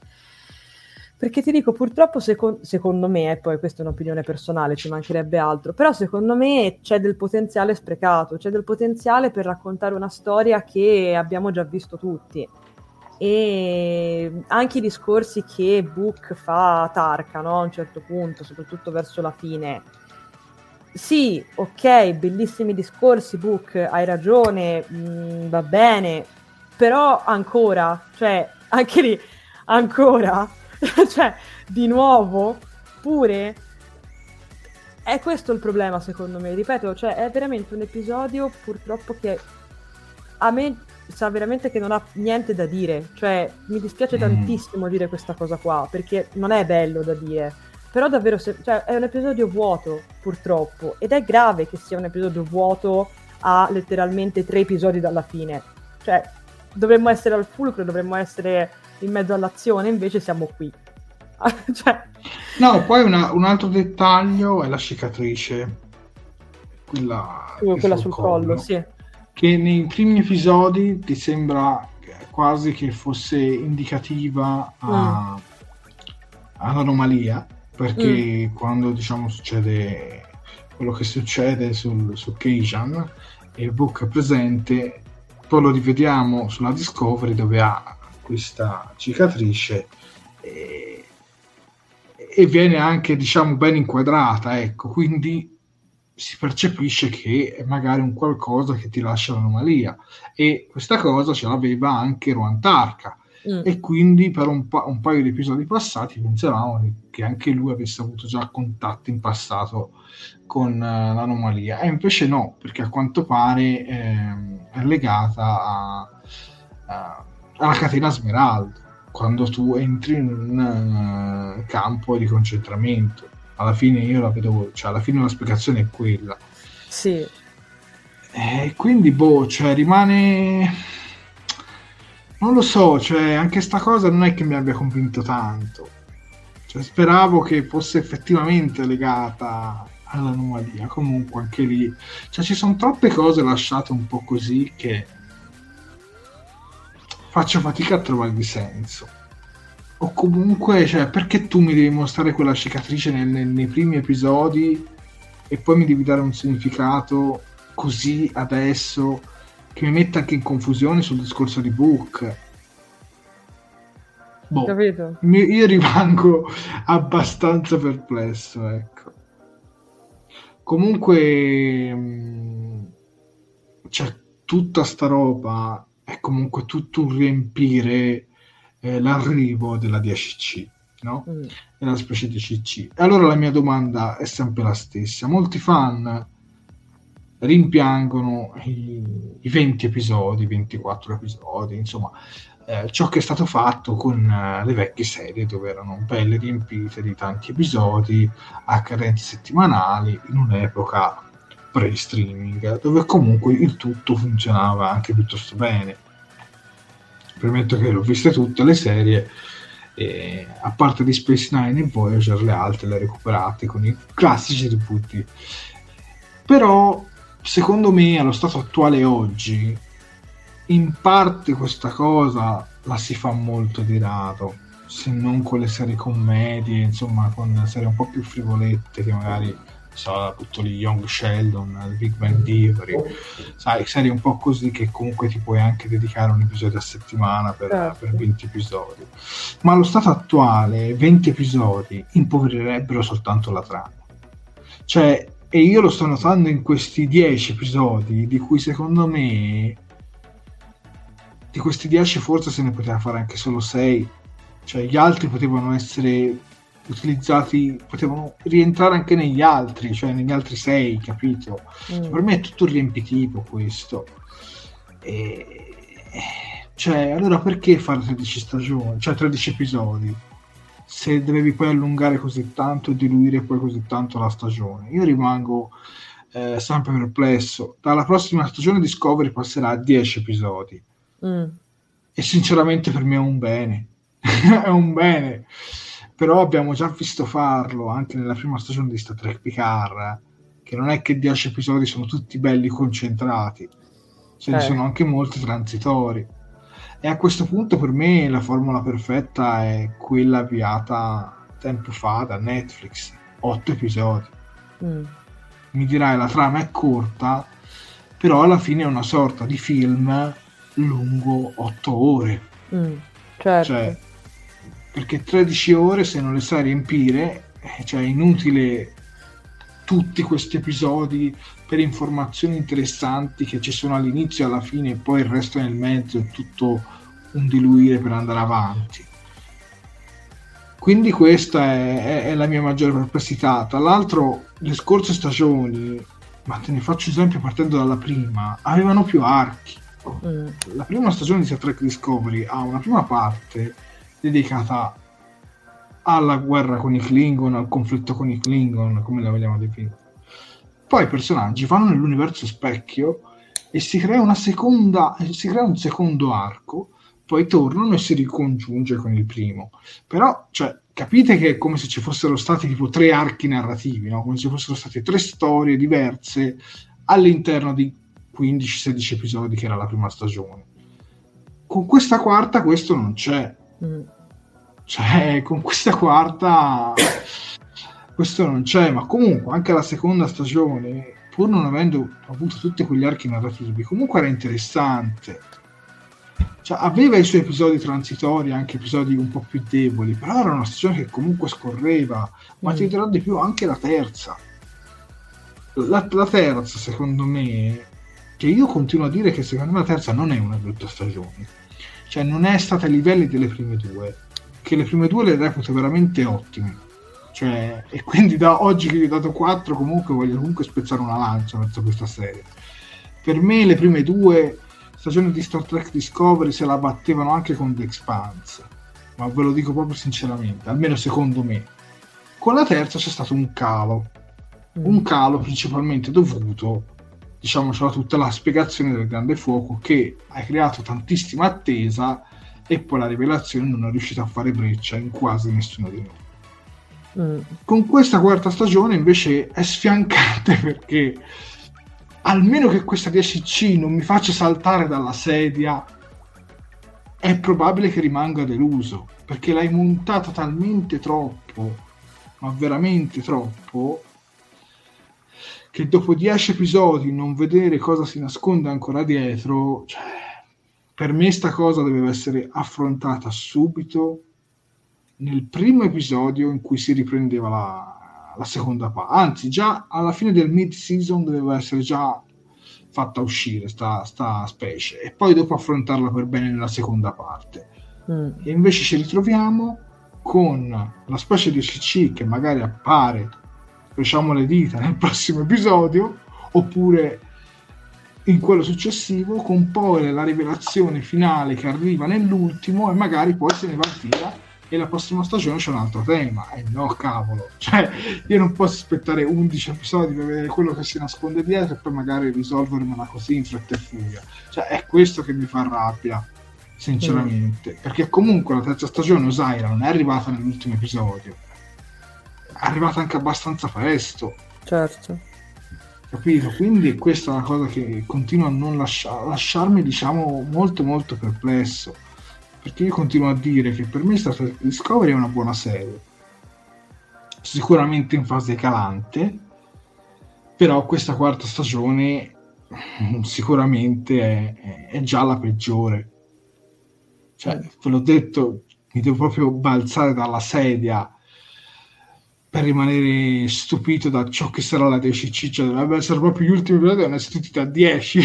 Perché ti dico, purtroppo seco- secondo me, e poi questa è un'opinione personale, ci mancherebbe altro, però secondo me c'è del potenziale sprecato, c'è del potenziale per raccontare una storia che abbiamo già visto tutti. E anche i discorsi che Book fa a Tarka, no? a un certo punto, soprattutto verso la fine. Sì, ok, bellissimi discorsi, Book, hai ragione, mh, mm, va bene, però ancora, cioè, anche lì, ancora cioè, di nuovo, pure... È questo il problema, secondo me. Ripeto, cioè, è veramente un episodio, purtroppo, che a me sa veramente che non ha niente da dire. Cioè, mi dispiace mm. tantissimo dire questa cosa qua, perché non è bello da dire. Però davvero, se, cioè, è un episodio vuoto, purtroppo. Ed è grave che sia un episodio vuoto a letteralmente tre episodi dalla fine. Cioè, dovremmo essere al fulcro, dovremmo essere in mezzo all'azione, invece siamo qui. cioè... No, poi una, un altro dettaglio è la cicatrice, quella, quella sul collo, collo, sì. Che nei primi episodi ti sembra quasi che fosse indicativa a, mm. all'anomalia, perché mm. quando diciamo succede quello che succede sul, su Keijan e Book è presente, poi lo rivediamo sulla Discovery dove ha questa cicatrice e, e viene anche diciamo ben inquadrata, ecco, quindi si percepisce che è magari un qualcosa che ti lascia l'anomalia e questa cosa ce l'aveva anche Ruan Tarka. Mm. e quindi per un, pa- un, paio di episodi passati pensavamo che anche lui avesse avuto già contatti in passato con uh, l'anomalia. E invece no perché a quanto pare eh, è legata a, a, alla catena Smeraldo quando tu entri in un uh, campo di concentramento alla fine io la vedo, cioè alla fine la spiegazione è quella. Sì. E eh, quindi, boh, cioè rimane... Non lo so, cioè anche sta cosa non è che mi abbia convinto tanto. Cioè, speravo che fosse effettivamente legata all'anomalia. Comunque anche lì, cioè ci sono troppe cose lasciate un po' così che faccio fatica a trovargli senso o comunque, cioè, perché tu mi devi mostrare quella cicatrice nel, nel, nei primi episodi e poi mi devi dare un significato così adesso che mi mette anche in confusione sul discorso di Book. Boh, Capito? io rimango abbastanza perplesso, ecco. Comunque, mm, cioè, tutta sta roba è comunque tutto un riempire eh, l'arrivo della 10C, no? Mm. Della specie di CC. Allora la mia domanda è sempre la stessa. Molti fan rimpiangono i, i 20 episodi, 24 episodi, insomma, eh, ciò che è stato fatto con uh, le vecchie serie dove erano belle riempite di tanti episodi a cadenze settimanali in un'epoca pre-streaming dove comunque il tutto funzionava anche piuttosto bene. Premetto che l'ho viste tutte le serie e, a parte di Space Nine e Voyager le altre le recuperate con i classici ributti però secondo me allo stato attuale oggi in parte questa cosa la si fa molto di rado se non con le serie commedie insomma con serie un po' più frivolette che magari so, tutto lì Young Sheldon, il Big Bang Theory, sai, serie un po' così che comunque ti puoi anche dedicare un episodio a settimana per, certo. per 20 episodi. Ma allo stato attuale 20 episodi impoverirebbero soltanto la trama. Cioè, e io lo sto notando in questi 10 episodi, di cui secondo me di questi 10 forse se ne poteva fare anche solo 6. Cioè, gli altri potevano essere utilizzati potevano rientrare anche negli altri, cioè negli altri sei, capito? Mm. Cioè, per me è tutto riempitivo questo. E... Cioè, allora perché fare 13 stagioni, cioè 13 episodi? Se dovevi poi allungare così tanto e diluire poi così tanto la stagione. Io rimango eh, sempre perplesso. Dalla prossima stagione Discovery passerà a 10 episodi. Mm. E sinceramente per me è un bene. è un bene però abbiamo già visto farlo anche nella prima stagione di Star Trek Picard che non è che 10 episodi sono tutti belli concentrati ce ne eh. sono anche molti transitori e a questo punto per me la formula perfetta è quella avviata tempo fa da Netflix 8 episodi mm. mi dirai la trama è corta però alla fine è una sorta di film lungo 8 ore mm, certo. cioè perché 13 ore se non le sai riempire, eh, cioè è inutile tutti questi episodi per informazioni interessanti che ci sono all'inizio e alla fine e poi il resto nel mezzo è tutto un diluire per andare avanti. Quindi questa è, è, è la mia maggiore perplessità. Tra l'altro le scorse stagioni, ma te ne faccio esempio partendo dalla prima, avevano più archi. Mm. La prima stagione di Star Trek Discovery ha una prima parte dedicata alla guerra con i Klingon, al conflitto con i Klingon, come la vogliamo definire. Poi i personaggi vanno nell'universo specchio e si crea una seconda, si crea un secondo arco, poi tornano e si ricongiunge con il primo. Però, cioè, capite che è come se ci fossero stati tipo tre archi narrativi, no? come se ci fossero state tre storie diverse all'interno di 15-16 episodi che era la prima stagione. Con questa quarta questo non c'è. Mm. Cioè, con questa quarta questo non c'è, ma comunque anche la seconda stagione, pur non avendo avuto tutti quegli archi narrativi, comunque era interessante. Cioè, aveva i suoi episodi transitori, anche episodi un po' più deboli, però era una stagione che comunque scorreva, ma mm. ti dirò di più anche la terza. La, la terza, secondo me, che io continuo a dire che secondo me la terza non è una brutta stagione, cioè non è stata ai livelli delle prime due, che le prime due le reputo veramente ottime. Cioè, e quindi da oggi che gli ho dato 4 comunque voglio comunque spezzare una lancia verso questa serie. Per me le prime due stagioni di Star Trek Discovery se la battevano anche con The Expanse, ma ve lo dico proprio sinceramente, almeno secondo me. Con la terza c'è stato un calo, un calo principalmente dovuto diciamocela tutta la spiegazione del grande fuoco che ha creato tantissima attesa e poi la rivelazione non è riuscita a fare breccia in quasi nessuno di noi. Mm. Con questa quarta stagione invece è sfiancante perché almeno che questa 10C non mi faccia saltare dalla sedia, è probabile che rimanga deluso perché l'hai montata talmente troppo, ma veramente troppo, che dopo 10 episodi non vedere cosa si nasconde ancora dietro, cioè, per me sta cosa doveva essere affrontata subito nel primo episodio in cui si riprendeva la, la seconda parte. Anzi, già alla fine del mid-season doveva essere già fatta uscire sta, sta specie e poi dopo affrontarla per bene nella seconda parte. Mm. E invece ci ritroviamo con la specie di CC che magari appare facciamo le dita nel prossimo episodio, oppure in quello successivo, con poi la rivelazione finale che arriva nell'ultimo e magari poi se ne va via e la prossima stagione c'è un altro tema. E eh no, cavolo, cioè io non posso aspettare 11 episodi per vedere quello che si nasconde dietro e poi magari risolvermela così in fretta e furia. Cioè è questo che mi fa rabbia, sinceramente, mm. perché comunque la terza stagione Osaira non è arrivata nell'ultimo episodio arrivata anche abbastanza presto. Certo. Capito? Quindi questa è una cosa che continua a non lascia- lasciarmi, diciamo, molto molto perplesso. Perché io continuo a dire che per me Star Trek Discovery è una buona serie. Sicuramente in fase calante, però questa quarta stagione mm, sicuramente è, è già la peggiore. Cioè, ve l'ho detto, mi devo proprio balzare dalla sedia per rimanere stupito da ciò che sarà la 10 ciccia dovrebbe essere proprio gli ultimi episodi devono essere tutti da 10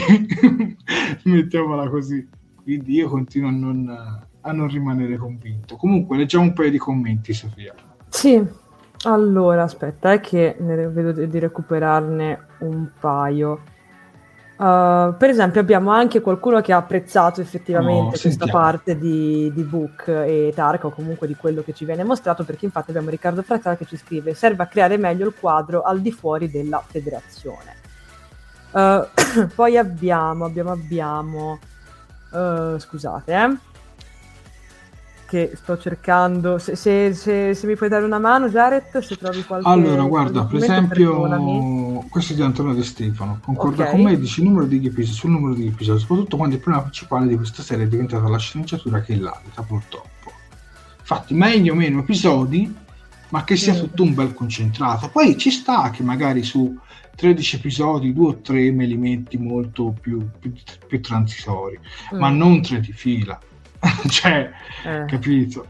mettiamola così. Quindi io continuo a non, a non rimanere convinto. Comunque leggiamo un paio di commenti Sofia. Sì. Allora aspetta è che ne vedo di recuperarne un paio Uh, per esempio abbiamo anche qualcuno che ha apprezzato effettivamente oh, questa parte di, di, Book e Tarka o comunque di quello che ci viene mostrato perché infatti abbiamo Riccardo Frattara che ci scrive serve a creare meglio il quadro al di fuori della federazione. Uh, poi abbiamo abbiamo abbiamo uh, scusate eh che sto cercando. Se, se, se, se, mi puoi dare una mano, Jared, se trovi qualche. Allora, guarda, per esempio, questo è di Antonio De Stefano. Concorda okay. con me, dice il numero di episodi sul numero di episodi, soprattutto quando il problema principale di questa serie è diventata la sceneggiatura che è l'abita, purtroppo. Infatti, meglio o meno episodi, ma che sia tutto un bel concentrato. Poi ci sta che magari su 13 episodi, due o tre me li metti molto più, più, più transitori, mm. ma non tre di fila cioè, eh. capito?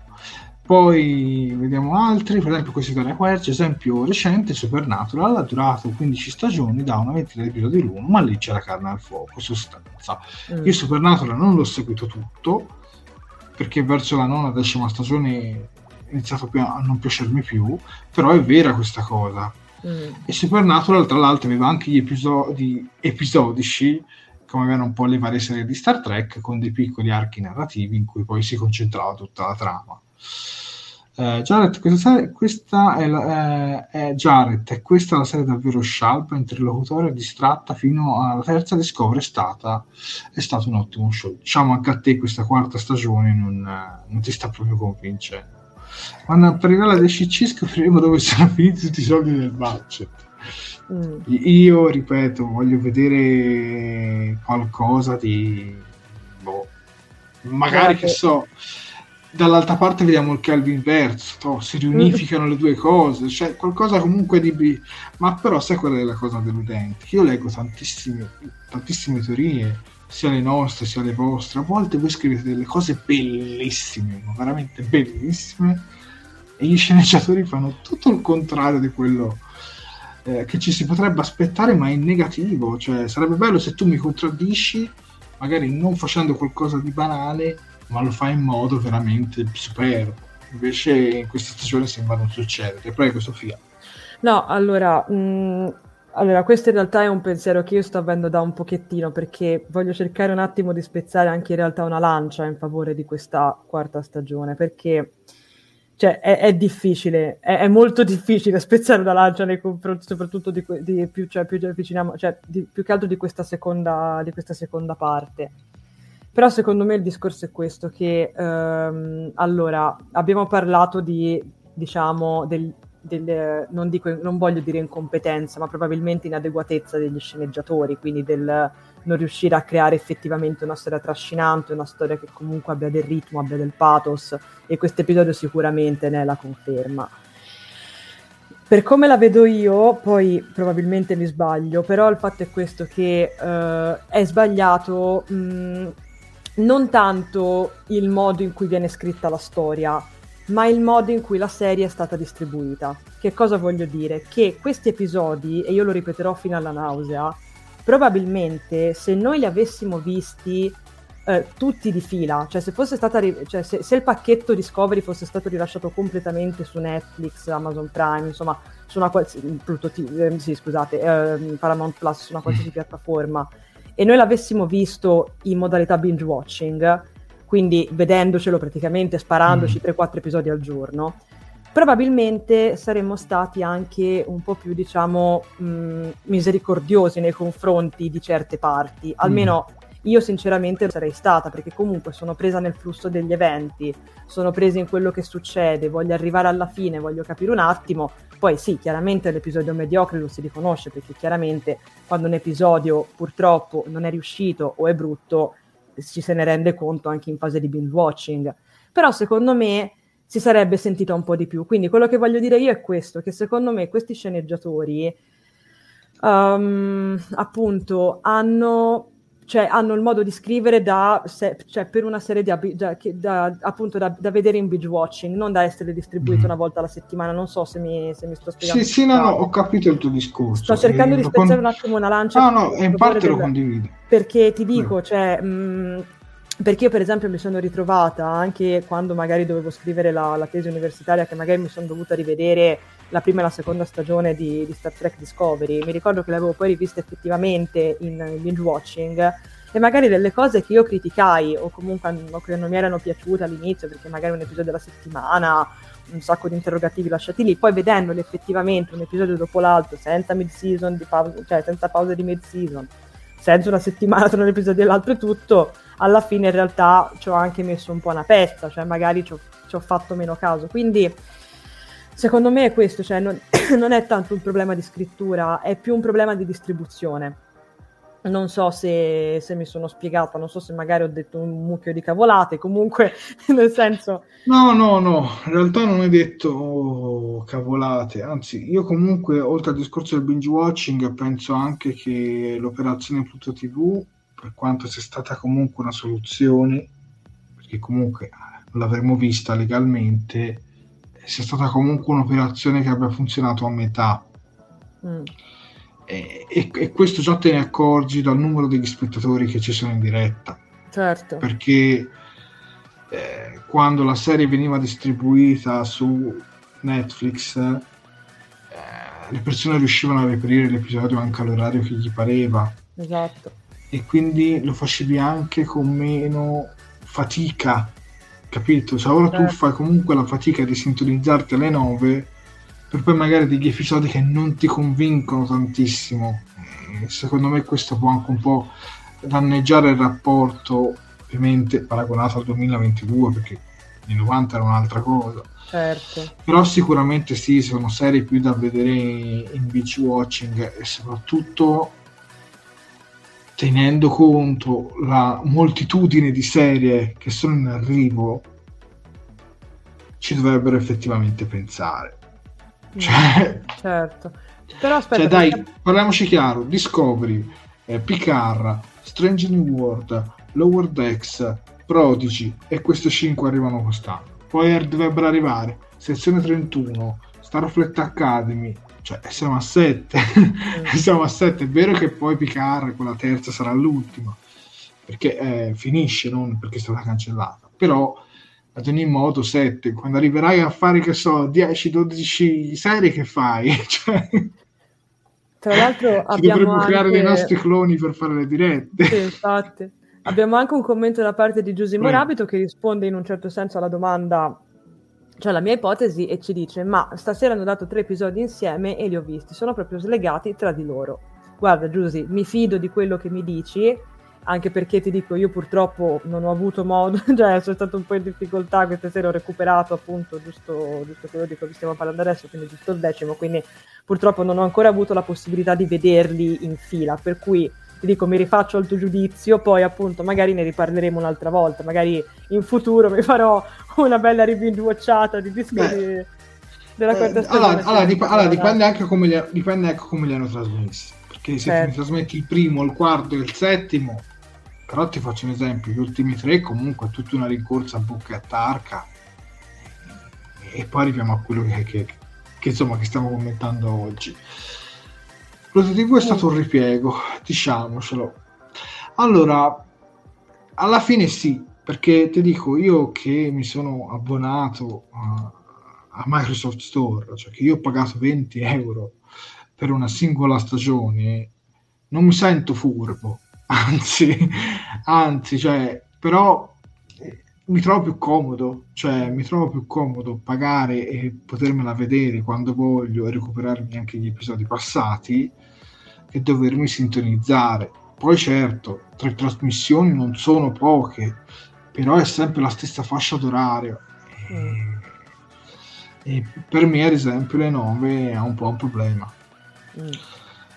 Poi vediamo altri, per esempio questo Italia Quercia, esempio recente, Supernatural ha durato 15 stagioni da una ventina di episodi l'uno, ma lì c'è la carne al fuoco, sostanza. Mm. Io Supernatural non l'ho seguito tutto, perché verso la nona, decima stagione è iniziato a non piacermi più, però è vera questa cosa. Mm. E Supernatural, tra l'altro, aveva anche gli episodi episodici come avevano un po' le varie serie di Star Trek, con dei piccoli archi narrativi in cui poi si concentrava tutta la trama. Uh, Jared, questa, questa è, la, eh, è Jared, è questa la serie davvero scialba, interlocutore, distratta fino alla terza Discovery è stata è stato un ottimo show. Diciamo anche a te questa quarta stagione non, non ti sta proprio convincendo. Quando apparirà la DCC scopriremo dove sono finiti tutti i soldi del budget. Mm. Io ripeto, voglio vedere qualcosa di boh, magari che so, dall'altra parte vediamo il Calvin verso, to, si riunificano le due cose, cioè qualcosa comunque di... Ma però sai qual è la cosa deludente? Io leggo tantissime, tantissime teorie, sia le nostre sia le vostre, a volte voi scrivete delle cose bellissime, ma veramente bellissime, e gli sceneggiatori fanno tutto il contrario di quello eh, che ci si potrebbe aspettare, ma in negativo, cioè sarebbe bello se tu mi contraddisci, magari non facendo qualcosa di banale, ma lo fa in modo veramente superbo. Invece in questa stagione sembra non succedere. Prego, Sofia. No, allora, mh, mm, allora, questo in realtà è un pensiero che io sto avendo da un pochettino, perché voglio cercare un attimo di spezzare anche in realtà una lancia in favore di questa quarta stagione, perché cioè, è, è difficile, è, è, molto difficile spezzare una lancia nei confronti soprattutto di, di più, cioè, più, cioè, di, più che altro di questa seconda, di questa seconda parte. Però secondo me il discorso è questo, che ehm, allora abbiamo parlato di, diciamo, del, del, non, dico, non, voglio dire incompetenza, ma probabilmente inadeguatezza degli sceneggiatori, quindi del non riuscire a creare effettivamente una storia trascinante, una storia che comunque abbia del ritmo, abbia del pathos, e questo episodio sicuramente ne è la conferma. Per come la vedo io, poi probabilmente mi sbaglio, però il fatto è questo che uh, è sbagliato mh, non tanto il modo in cui viene scritta la storia, ma il modo in cui la serie è stata distribuita. Che cosa voglio dire? Che questi episodi, e io lo ripeterò fino alla nausea, probabilmente se noi li avessimo visti eh, tutti di fila, cioè se fosse stata ri- cioè se, se, il pacchetto Discovery fosse stato rilasciato completamente su Netflix, Amazon Prime, insomma, su una qualsiasi eh, sì, scusate, eh, Paramount Plus, su una qualsiasi piattaforma, e noi l'avessimo visto in modalità binge watching, quindi vedendocelo praticamente, sparandoci mm. 3-4 episodi al giorno, probabilmente saremmo stati anche un po' più, diciamo, mh, misericordiosi nei confronti di certe parti, almeno mm. io sinceramente lo sarei stata, perché comunque sono presa nel flusso degli eventi, sono presa in quello che succede, voglio arrivare alla fine, voglio capire un attimo, poi sì, chiaramente l'episodio mediocre lo si riconosce perché chiaramente quando un episodio purtroppo non è riuscito o è brutto ci se ne rende conto anche in fase di binge watching. Però secondo me si sarebbe sentita un po' di più. Quindi quello che voglio dire io è questo, che secondo me questi sceneggiatori um, appunto hanno cioè hanno il modo di scrivere da, se, cioè, per una serie di da, da, appunto da, da, vedere in binge watching, non da essere distribuito mm. una volta alla settimana. Non so se mi, se mi sto spiegando. Sì, sì, no, no, ho capito il tuo discorso. Sto cercando eh, di spezzare con... un attimo una lancia. No, no, in parte del... lo condivido. Perché ti dico, mm. cioè, mh, perché io per esempio mi sono ritrovata anche quando magari dovevo scrivere la, la tesi universitaria, che magari mi sono dovuta rivedere la prima e la seconda stagione di, di, Star Trek Discovery. Mi ricordo che l'avevo poi rivista effettivamente in, in binge watching e magari delle cose che io criticai o comunque o che non mi erano piaciute all'inizio perché magari un episodio della settimana, un sacco di interrogativi lasciati lì, poi vedendoli effettivamente un episodio dopo l'altro senza mid-season, pausa, cioè senza pause di mid-season, senza una settimana tra un episodio e l'altro e tutto, alla fine in realtà ci ho anche messo un po' una pezza, cioè magari ci ho, ci ho fatto meno caso. Quindi Secondo me è questo, cioè non, non, è tanto un problema di scrittura, è più un problema di distribuzione. Non so se, se, mi sono spiegata, non so se magari ho detto un mucchio di cavolate, comunque nel senso... No, no, no, in realtà non hai detto cavolate, anzi io comunque oltre al discorso del binge watching penso anche che l'operazione Pluto TV, per quanto sia stata comunque una soluzione, perché comunque l'avremmo vista legalmente, sia stata comunque un'operazione che abbia funzionato a metà. Mm. E, e, e, questo già te ne accorgi dal numero degli spettatori che ci sono in diretta. Certo. Perché eh, quando la serie veniva distribuita su Netflix, eh, le persone riuscivano a reperire l'episodio anche all'orario che gli pareva. Esatto. E quindi lo facevi anche con meno fatica capito? Se ora tu certo. fai comunque la fatica di sintonizzarti alle 9 per poi magari degli episodi che non ti convincono tantissimo, secondo me questo può anche un po' danneggiare il rapporto, ovviamente paragonato al 2022 perché nei 90 era un'altra cosa. Certo. Però sicuramente sì, sono serie più da vedere in beach watching e soprattutto tenendo conto la moltitudine di serie che sono in arrivo, ci dovrebbero effettivamente pensare. Cioè, certo. Però aspetta, cioè, dai, perché... parliamoci chiaro, Discovery, eh, Picard, Strange New World, Lower Decks, Prodigy e queste 5 arrivano quest'anno. Poi dovrebbero arrivare sezione 31, Starfleet Academy, cioè siamo a 7. Mm. siamo a 7. È vero che poi Picard, quella terza, sarà l'ultima, perché eh, finisce, non perché è stata cancellata. Però ad ogni modo 7 quando arriverai a fare che so 10-12 serie che fai? Cioè, tra l'altro abbiamo dovremmo anche... creare dei nostri cloni per fare le dirette. Sì, infatti. Abbiamo anche un commento da parte di Giusimo Rabito che risponde in un certo senso alla domanda cioè la mia ipotesi e ci dice ma stasera hanno dato tre episodi insieme e li ho visti. Sono proprio slegati tra di loro. Guarda Giusy mi fido di quello che mi dici anche perché ti dico, io purtroppo non ho avuto modo, cioè sono stato un po' in difficoltà, questa sera ho recuperato appunto giusto, giusto quello di cui stiamo parlando adesso, quindi giusto il decimo, quindi purtroppo non ho ancora avuto la possibilità di vederli in fila, per cui ti dico mi rifaccio al tuo giudizio, poi appunto magari ne riparleremo un'altra volta, magari in futuro mi farò una bella review watchata di dischi Beh, della quarta eh, stagione. Allora, allora, dip- allora dipende, anche come li, dipende anche come li hanno trasmessi, perché se certo. trasmetti il primo, il quarto e il settimo però ti faccio un esempio, gli ultimi tre comunque tutta una rincorsa a bocca e a tarca e poi arriviamo a quello che, che, che, insomma, che stiamo commentando oggi. Quello è stato un ripiego, diciamocelo. Allora, alla fine sì, perché ti dico, io che mi sono abbonato a, a Microsoft Store, cioè che io ho pagato 20 euro per una singola stagione, non mi sento furbo anzi, anzi, cioè, però eh, mi trovo più comodo, cioè mi trovo più comodo pagare e potermela vedere quando voglio e recuperarmi anche gli episodi passati che dovermi sintonizzare. Poi certo, tre trasmissioni non sono poche, però è sempre la stessa fascia d'orario. Mm. E, per me, ad esempio, le 9 ha un po' un problema. Mm.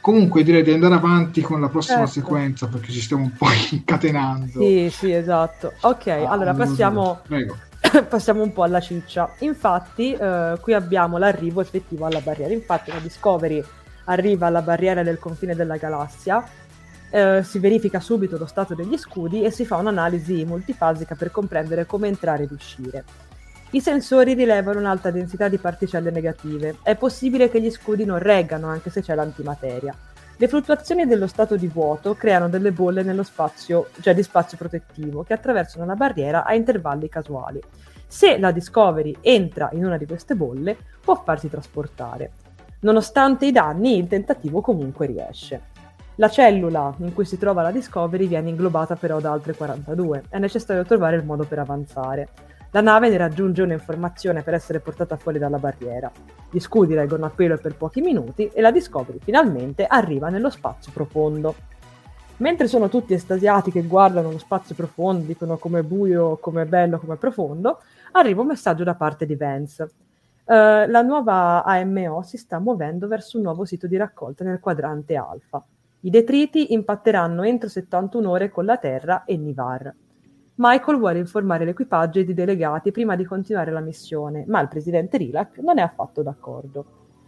Comunque direi di andare avanti con la prossima certo. sequenza perché ci stiamo un po' incatenando. Sì, sì, esatto. Ok, ah, allora passiamo, passiamo un po' alla ciccia. Infatti, eh, qui abbiamo l'arrivo effettivo alla barriera. Infatti, la Discovery arriva alla barriera del confine della galassia, eh, si verifica subito lo stato degli scudi e si fa un'analisi multifasica per comprendere come entrare ed uscire. I sensori rilevano un'alta densità di particelle negative. È possibile che gli scudi non reggano anche se c'è l'antimateria. Le fluttuazioni dello stato di vuoto creano delle bolle nello spazio, cioè di spazio protettivo, che attraversano la barriera a intervalli casuali. Se la Discovery entra in una di queste bolle, può farsi trasportare. Nonostante i danni, il tentativo comunque riesce. La cellula in cui si trova la Discovery viene inglobata però da altre 42. È necessario trovare il modo per avanzare. La nave ne raggiunge un'informazione per essere portata fuori dalla barriera. Gli scudi reggono a pelo per pochi minuti e la Discovery finalmente arriva nello spazio profondo. Mentre sono tutti estasiati che guardano lo spazio profondo, dicono com'è buio, com'è bello, com'è profondo, arriva un messaggio da parte di Vance. Uh, la nuova AMO si sta muovendo verso un nuovo sito di raccolta nel quadrante alfa. I detriti impatteranno entro 71 ore con la Terra e Nivar. Michael vuole informare l'equipaggio ed i delegati prima di continuare la missione, ma il presidente Rilak non è affatto d'accordo.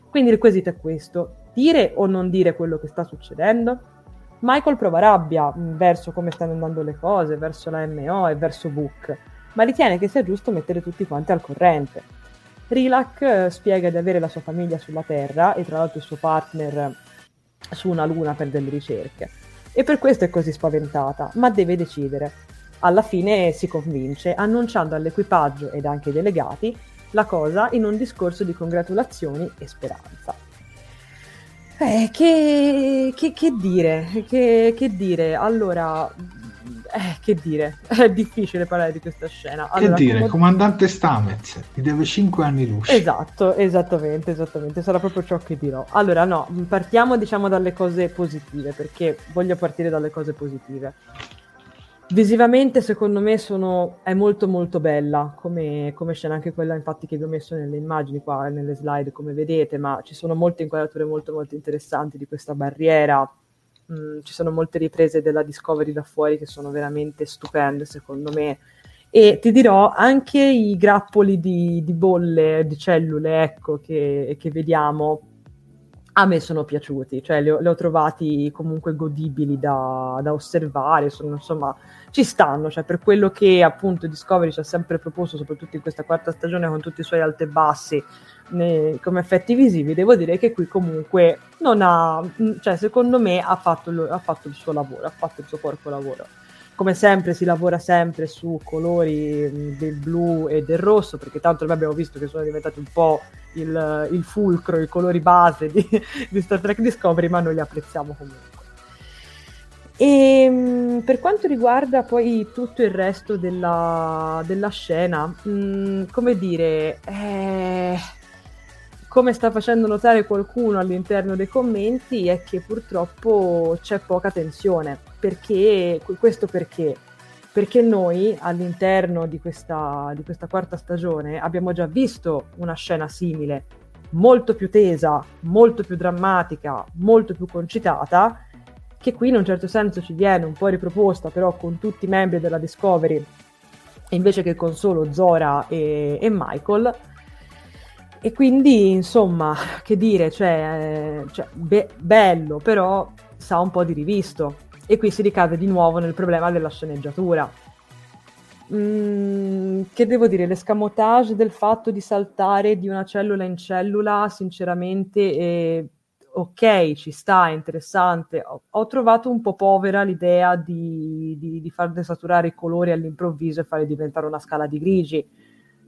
Quindi il quesito è questo: dire o non dire quello che sta succedendo? Michael prova rabbia mm, verso come stanno andando le cose, verso la MO e verso Book, ma ritiene che sia giusto mettere tutti quanti al corrente. Rilak eh, spiega di avere la sua famiglia sulla Terra e tra l'altro il suo partner su una luna per delle ricerche. E per questo è così spaventata, ma deve decidere alla fine si convince, annunciando all'equipaggio ed anche ai delegati la cosa in un discorso di congratulazioni e speranza. Eh, che, che, che dire? Che, che, dire? Allora, eh, che dire? È difficile parlare di questa scena. Allora, che dire? Com- Comandante Stamez, ti deve 5 anni luce. Esatto, esattamente, esattamente, sarà proprio ciò che dirò. Allora, no, partiamo diciamo dalle cose positive, perché voglio partire dalle cose positive. Visivamente secondo me sono, è molto molto bella come, come, scena, anche quella infatti che vi ho messo nelle immagini qua, nelle slide come vedete, ma ci sono molte inquadrature molto molto interessanti di questa barriera, mm, ci sono molte riprese della Discovery da fuori che sono veramente stupende secondo me. E ti dirò anche i grappoli di, di bolle, di cellule, ecco, che, che, vediamo, a me sono piaciuti, cioè li ho, li ho trovati comunque godibili da, da, osservare, sono insomma, ci stanno, cioè per quello che appunto Discovery ci ha sempre proposto, soprattutto in questa quarta stagione con tutti i suoi alti e bassi, ne, come effetti visivi, devo dire che qui comunque non ha, cioè secondo me ha fatto, ha fatto il suo lavoro, ha fatto il suo corpo lavoro come sempre si lavora sempre su colori mm, del blu e del rosso, perché tanto noi abbiamo visto che sono diventati un po' il, il fulcro, i colori base di, di, Star Trek Discovery, ma noi li apprezziamo comunque. E mm, per quanto riguarda poi tutto il resto della, della scena, mh, mm, come dire, eh, come sta facendo notare qualcuno all'interno dei commenti, è che purtroppo c'è poca tensione perché, questo perché? Perché noi all'interno di questa, di questa quarta stagione abbiamo già visto una scena simile, molto più tesa, molto più drammatica, molto più concitata, che qui in un certo senso ci viene un po' riproposta però con tutti i membri della Discovery invece che con solo Zora e, e Michael. E quindi, insomma, che dire, cioè, cioè be- bello, però sa un po' di rivisto. E qui si ricade di nuovo nel problema della sceneggiatura. Mm, che devo dire, l'escamotage del fatto di saltare di una cellula in cellula, sinceramente, eh, ok, ci sta, è interessante. Ho, ho, trovato un po' povera l'idea di, di, di far desaturare i colori all'improvviso e farli diventare una scala di grigi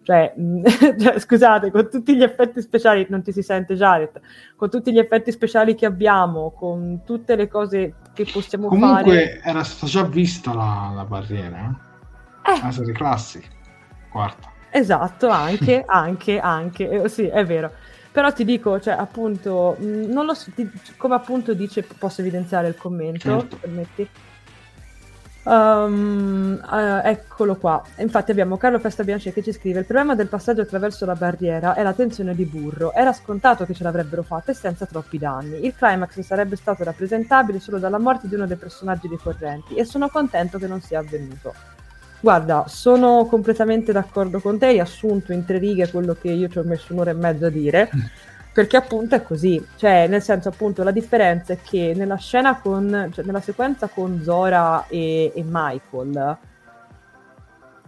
cioè, cioè, scusate, con tutti gli effetti speciali, non ti si sente Jared, con tutti gli effetti speciali che abbiamo, con tutte le cose che possiamo Comunque, fare... Comunque era stata già vista la, la barriera, eh? eh. La serie classi, quarta. Esatto, anche, anche, anche, eh, sì, è vero. Però ti dico, cioè, appunto, non lo so, ti, come appunto dice, posso evidenziare il commento, certo. permetti? Um, uh, eccolo qua. Infatti abbiamo Carlo Festa Bianchi che ci scrive: Il problema del passaggio attraverso la barriera è la tensione di burro. Era scontato che ce l'avrebbero fatta e senza troppi danni. Il climax sarebbe stato rappresentabile solo dalla morte di uno dei personaggi ricorrenti e sono contento che non sia avvenuto. Guarda, sono completamente d'accordo con te, hai assunto in tre righe quello che io ci ho messo un'ora e mezza a dire. perché appunto è così, cioè nel senso appunto la differenza è che nella scena con, cioè nella sequenza con Zora e, e Michael,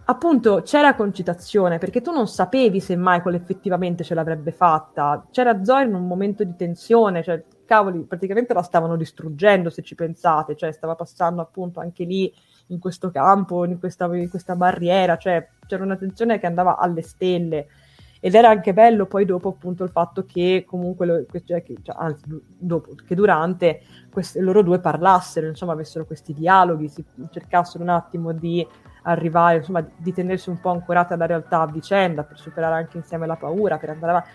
appunto c'era concitazione perché tu non sapevi se Michael effettivamente ce l'avrebbe fatta, c'era Zora in un momento di tensione, cioè cavoli, praticamente la stavano distruggendo se ci pensate, cioè stava passando appunto anche lì in questo campo, in questa, in questa barriera, cioè c'era una tensione che andava alle stelle ed era anche bello poi dopo appunto il fatto che comunque, lo, cioè, che, cioè, anzi dopo, che durante queste, loro due parlassero, insomma avessero questi dialoghi, si cercassero un attimo di arrivare, insomma di tenersi un po' ancorate alla realtà a vicenda per superare anche insieme la paura, per andare avanti.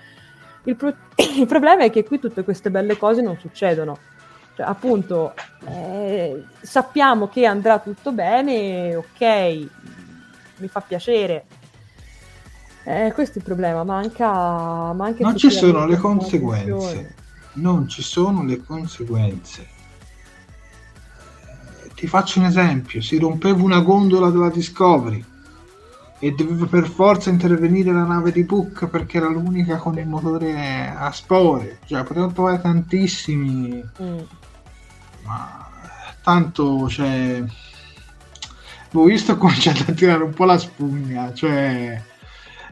Il, pro- il problema è che qui tutte queste belle cose non succedono. Cioè, appunto, eh, sappiamo che andrà tutto bene, ok, mi fa piacere, eh, questo è il problema, manca, manca Non ci sono le conseguenze. Non ci sono le conseguenze. Eh, ti faccio un esempio, si rompeva una gondola della Discovery e doveva per forza intervenire la nave di Book perché era l'unica con il motore a spore. Cioè, potevano trovare tantissimi... Mm. Ma tanto, cioè... Ho visto cominciare a tirare un po' la spugna, cioè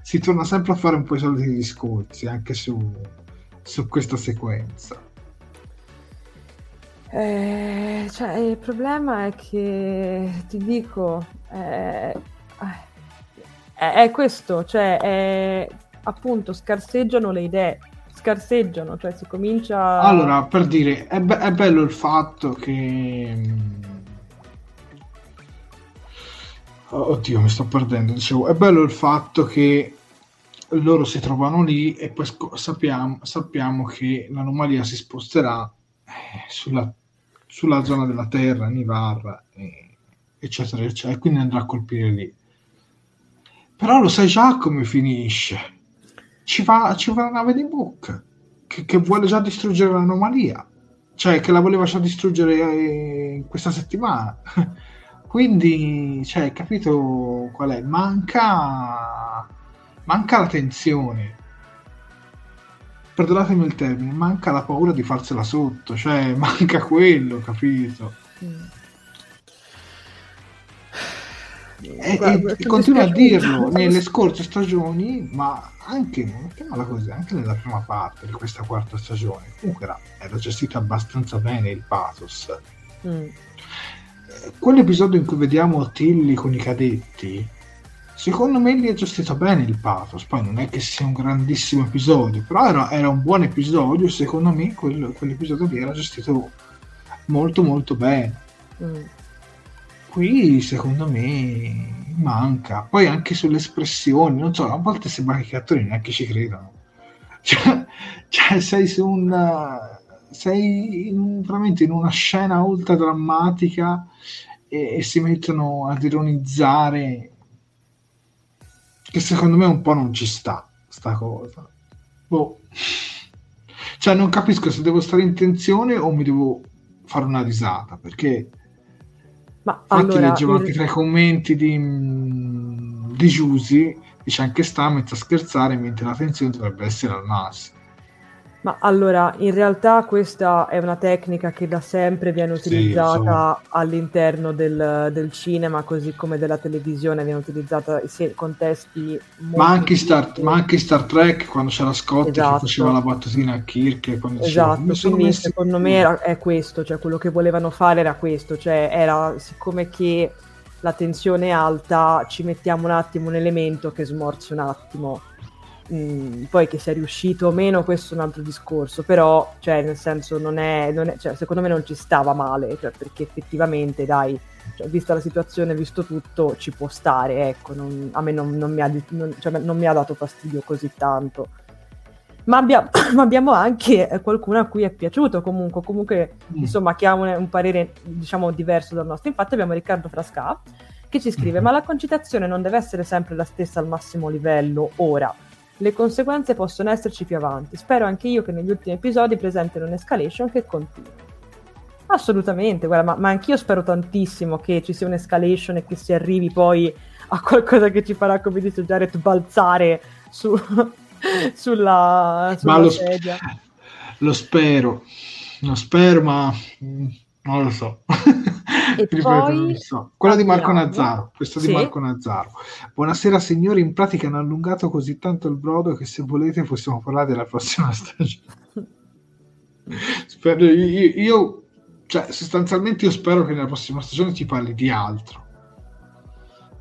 si torna sempre a fare un po' i soliti discorsi anche su, su questa sequenza. Eh, cioè, il problema è che ti dico, è, è, è questo, cioè è, appunto scarseggiano le idee, scarseggiano, cioè si comincia... Allora, per dire, è, be- è bello il fatto che Oddio, mi sto perdendo. Dicevo, è bello il fatto che loro si trovano lì e poi sappiamo, sappiamo che l'anomalia si sposterà eh, sulla, sulla, zona della Terra, Nivar, eccetera, eccetera, e quindi andrà a colpire lì. Però lo sai già come finisce. Ci va, ci va la nave di Book che, che vuole già distruggere l'anomalia, cioè che la voleva già distruggere eh, questa settimana. quindi, cioè, capito qual è? Manca, manca la tensione. Perdonatemi il termine, manca la paura di farsela sotto, cioè manca quello, capito? Mm. E, Guarda, e continua a dirlo nelle scorse stagioni, ma anche, così, anche, nella prima parte di questa quarta stagione. Comunque era, era gestito abbastanza bene il pathos. Mm. Quell'episodio in cui vediamo Tilly con i cadetti, secondo me lì è gestito bene il pathos. Poi non è che sia un grandissimo episodio, però era, era un buon episodio. Secondo me quel, quell'episodio lì era gestito molto molto bene. Mm qui secondo me manca. Poi anche sulle espressioni, non so, a volte sembra che i attori neanche ci credano. Cioè, cioè sei su un sei in, veramente in una scena ultra drammatica e, e, si mettono ad ironizzare che secondo me un po' non ci sta sta cosa boh. cioè non capisco se devo stare in tensione o mi devo fare una risata perché ma Infatti allora, leggevo anche tra i commenti di, di Giusy, dice anche sta mezzo a scherzare mentre la tensione dovrebbe essere al massimo. Ma allora, in realtà questa è una tecnica che da sempre viene utilizzata sì, all'interno del, del, cinema, così come della televisione, viene utilizzata in contesti ma anche, Star, ma anche Star Trek, quando c'era Scott esatto. che faceva la battutina a Kirk. Esatto, diceva, quindi secondo me era, è questo, cioè quello che volevano fare era questo, cioè era siccome che la tensione è alta, ci mettiamo un attimo un elemento che smorzi un attimo Poi che sia riuscito o meno, questo è un altro discorso, però, cioè, nel senso, non è, non è cioè, secondo me non ci stava male, cioè, perché effettivamente, dai, cioè, vista la situazione, visto tutto, ci può stare, ecco, non, a me non, non, mi ha, cioè, non, mi ha, dato fastidio così tanto. Ma, abbia, ma abbiamo anche qualcuno a cui è piaciuto comunque, comunque mm. insomma, che ha un, un, parere, diciamo, diverso dal nostro. Infatti abbiamo Riccardo Frasca che ci scrive, mm-hmm. ma la concitazione non deve essere sempre la stessa al massimo livello ora le conseguenze possono esserci più avanti. Spero anche io che negli ultimi episodi presentino un'escalation che continui. Assolutamente, guarda, ma, ma anch'io spero tantissimo che ci sia un'escalation e che si arrivi poi a qualcosa che ci farà, come dice Jared, balzare su, sulla, sulla lo, sedia. Lo spero, lo spero, ma mm, non lo so. E poi... so. Quella di Marco Nazzaro, questo sì. di Marco Nazzaro. Buonasera signori, in pratica hanno allungato così tanto il brodo che se volete possiamo parlare della prossima stagione. spero, io, io, cioè, sostanzialmente io spero che nella prossima stagione ti parli di altro.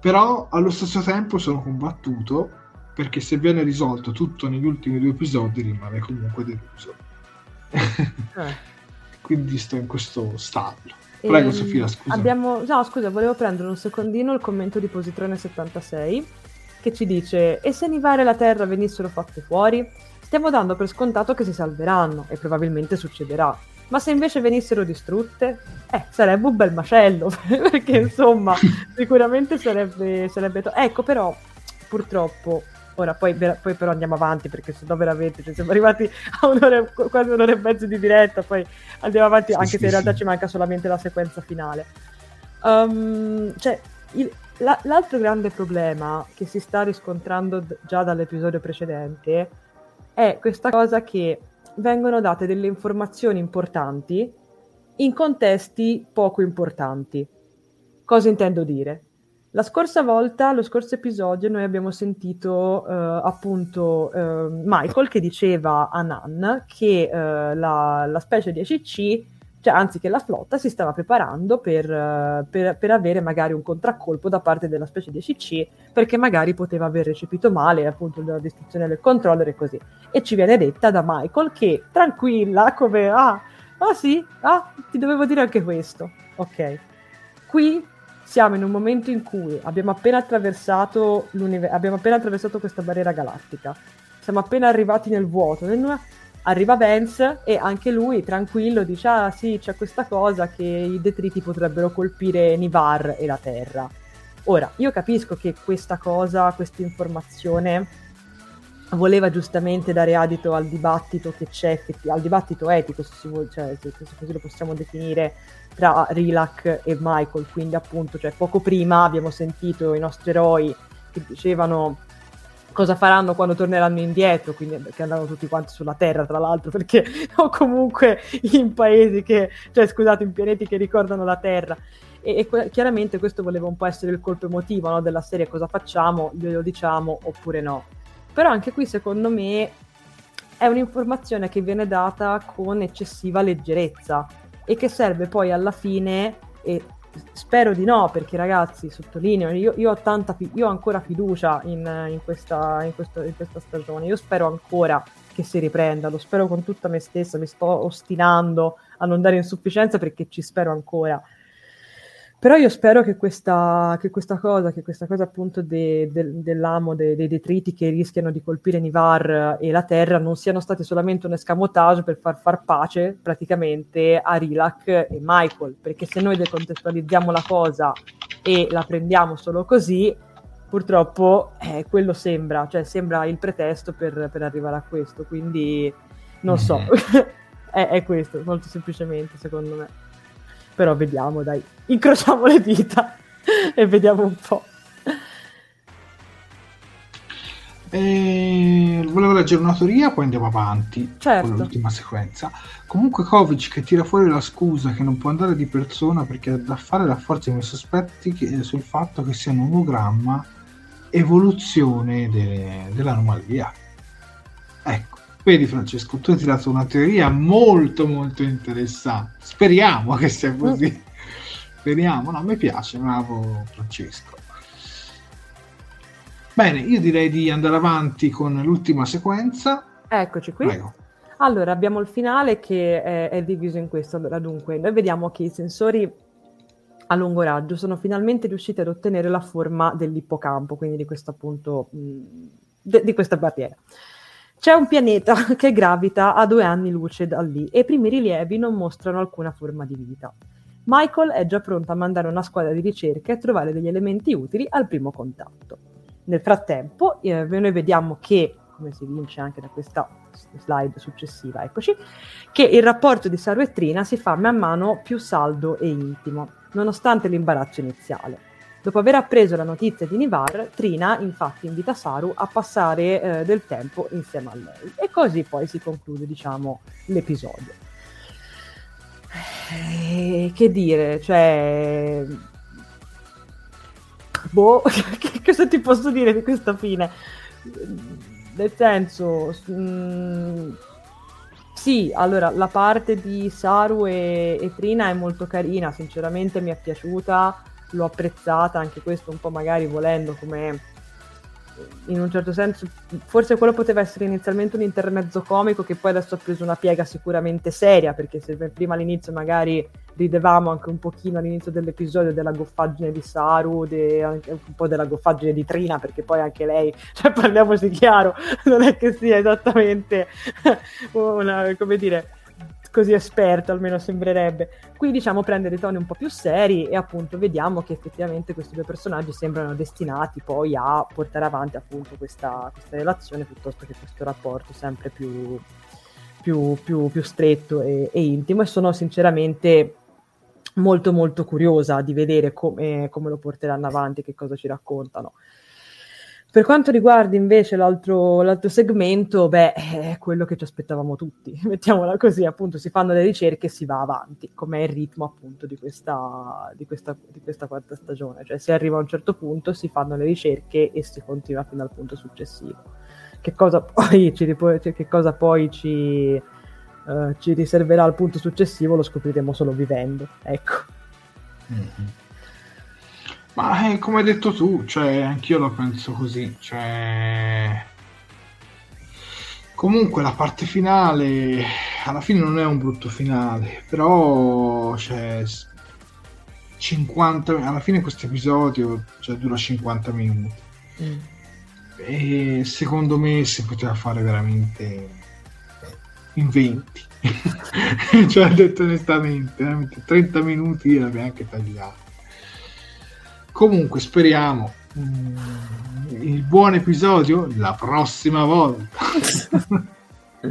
Però allo stesso tempo sono combattuto perché se viene risolto tutto negli ultimi due episodi rimane comunque deluso. Eh. Quindi sto in questo. Prego, ehm, Sofia, scusa. Abbiamo... No, scusa, volevo prendere un secondino il commento di Positrone76 che ci dice: E se Nivare e la Terra venissero fatte fuori? Stiamo dando per scontato che si salveranno e probabilmente succederà. Ma se invece venissero distrutte, eh, sarebbe un bel macello, perché insomma, sicuramente sarebbe, sarebbe to- Ecco, però, purtroppo, Ora, poi, poi, però andiamo avanti perché se no veramente cioè, siamo arrivati a un'ora, quasi un'ora e mezzo di diretta, poi andiamo avanti sì, anche sì, se in realtà sì. ci manca solamente la sequenza finale. Um, cioè, il, la, l'altro grande problema che si sta riscontrando d- già dall'episodio precedente è questa cosa che vengono date delle informazioni importanti in contesti poco importanti. Cosa intendo dire? La scorsa volta, lo scorso episodio, noi abbiamo sentito eh, appunto eh, Michael che diceva a Nan che eh, la, la, specie di ACC, cioè anzi che la flotta si stava preparando per, eh, per, per, avere magari un contraccolpo da parte della specie di ACC perché magari poteva aver recepito male appunto la distruzione del controller e così. E ci viene detta da Michael che tranquilla, come ah, ah sì, ah, ti dovevo dire anche questo. Ok. Qui siamo in un momento in cui abbiamo appena attraversato, abbiamo appena attraversato questa barriera galattica, siamo appena arrivati nel vuoto, nel... arriva Vance e anche lui tranquillo dice ah sì c'è questa cosa che i detriti potrebbero colpire Nivar e la Terra. Ora, io capisco che questa cosa, questa informazione voleva giustamente dare adito al dibattito che c'è, al dibattito etico, se, si vuole, cioè, se, così lo possiamo definire, tra Rilak e Michael. Quindi, appunto, cioè, poco prima abbiamo sentito i nostri eroi che dicevano cosa faranno quando torneranno indietro, quindi perché andranno tutti quanti sulla Terra, tra l'altro, perché o comunque in paesi che, cioè scusate, in pianeti che ricordano la Terra. E, e chiaramente questo voleva un po' essere il colpo emotivo no, della serie, cosa facciamo, glielo diciamo oppure no. Però anche qui secondo me è un'informazione che viene data con eccessiva leggerezza e che serve poi alla fine, e spero di no, perché ragazzi, sottolineo, io, io ho, tanta, io ho ancora fiducia in, in, questa, in, questo, in questa stagione, io spero ancora che si riprenda, lo spero con tutta me stessa, mi sto ostinando a non dare insufficienza perché ci spero ancora. Però io spero che questa, che questa cosa, che questa cosa appunto de, de, dell'amo, de, dei detriti che rischiano di colpire Nivar e la Terra non siano stati solamente un escamotage per far far pace praticamente a Rilak e Michael, perché se noi decontestualizziamo la cosa e la prendiamo solo così, purtroppo eh, quello sembra, cioè sembra il pretesto per, per arrivare a questo, quindi non so, mm-hmm. è, è questo, molto semplicemente secondo me. Però vediamo, dai, incrociamo le dita e vediamo un po'. E... Volevo leggere una teoria, poi andiamo avanti certo. con l'ultima sequenza. Comunque Kovic che tira fuori la scusa che non può andare di persona perché ha da fare la forza i miei sospetti che, sul fatto che sia un ologramma evoluzione de... dell'anomalia. Ecco Vedi Francesco, tu hai tirato una teoria molto molto interessante. Speriamo che sia così. Speriamo, no, mi piace, bravo Francesco. Bene, io direi di andare avanti con l'ultima sequenza. Eccoci qui. Prego. Allora, abbiamo il finale che è, è, diviso in questo. Allora, dunque, noi vediamo che i sensori a lungo raggio sono finalmente riusciti ad ottenere la forma dell'ippocampo, quindi di questo appunto, mh, de, di questa barriera. C'è un pianeta che gravita a due anni luce da lì e i primi rilievi non mostrano alcuna forma di vita. Michael è già pronto a mandare una squadra di ricerca e trovare degli elementi utili al primo contatto. Nel frattempo, eh, noi vediamo che, come si vince anche da questa slide successiva, eccoci, che il rapporto di Saru e Trina si fa man mano più saldo e intimo, nonostante l'imbarazzo iniziale. Dopo aver appreso la notizia di Nivar, Trina infatti invita Saru a passare eh, del tempo insieme a lei. E così poi si conclude, diciamo, l'episodio. Eh, che dire, cioè... Boh, che cosa ti posso dire di questa fine? Nel senso... Mh, mm, sì, allora la parte di Saru e, e Trina è molto carina, sinceramente mi è piaciuta l'ho apprezzata, anche questo un po' magari volendo come in un certo senso, forse quello poteva essere inizialmente un intermezzo comico che poi adesso ha preso una piega sicuramente seria, perché se prima all'inizio magari ridevamo anche un pochino all'inizio dell'episodio della goffaggine di Saru, de, un po' della goffaggine di Trina, perché poi anche lei, cioè parliamoci chiaro, non è che sia esattamente una, come dire, così esperto, almeno sembrerebbe. Qui diciamo prende dei toni un po' più seri e appunto vediamo che effettivamente questi due personaggi sembrano destinati poi a portare avanti appunto questa, questa relazione piuttosto che questo rapporto sempre più, più, più, più stretto e, e, intimo e sono sinceramente molto molto curiosa di vedere come, come lo porteranno avanti, che cosa ci raccontano. Per quanto riguarda invece l'altro, l'altro segmento, beh, è quello che ci aspettavamo tutti, mettiamola così, appunto si fanno le ricerche e si va avanti, come è il ritmo appunto di questa, di, questa, di questa, quarta stagione, cioè si arriva a un certo punto, si fanno le ricerche e si continua fino al punto successivo. Che cosa poi ci, che cosa poi ci, uh, ci riserverà al punto successivo lo scopriremo solo vivendo, ecco. Mm-hmm. Ma eh, come hai detto tu, cioè, anch'io lo penso così. Cioè... Comunque la parte finale alla fine non è un brutto finale, però cioè, 50, alla fine questo episodio cioè, dura 50 minuti. Mm. E secondo me si poteva fare veramente in 20. cioè, detto onestamente, 30 minuti l'avrei anche tagliato. Comunque speriamo mm, il buon episodio la prossima volta.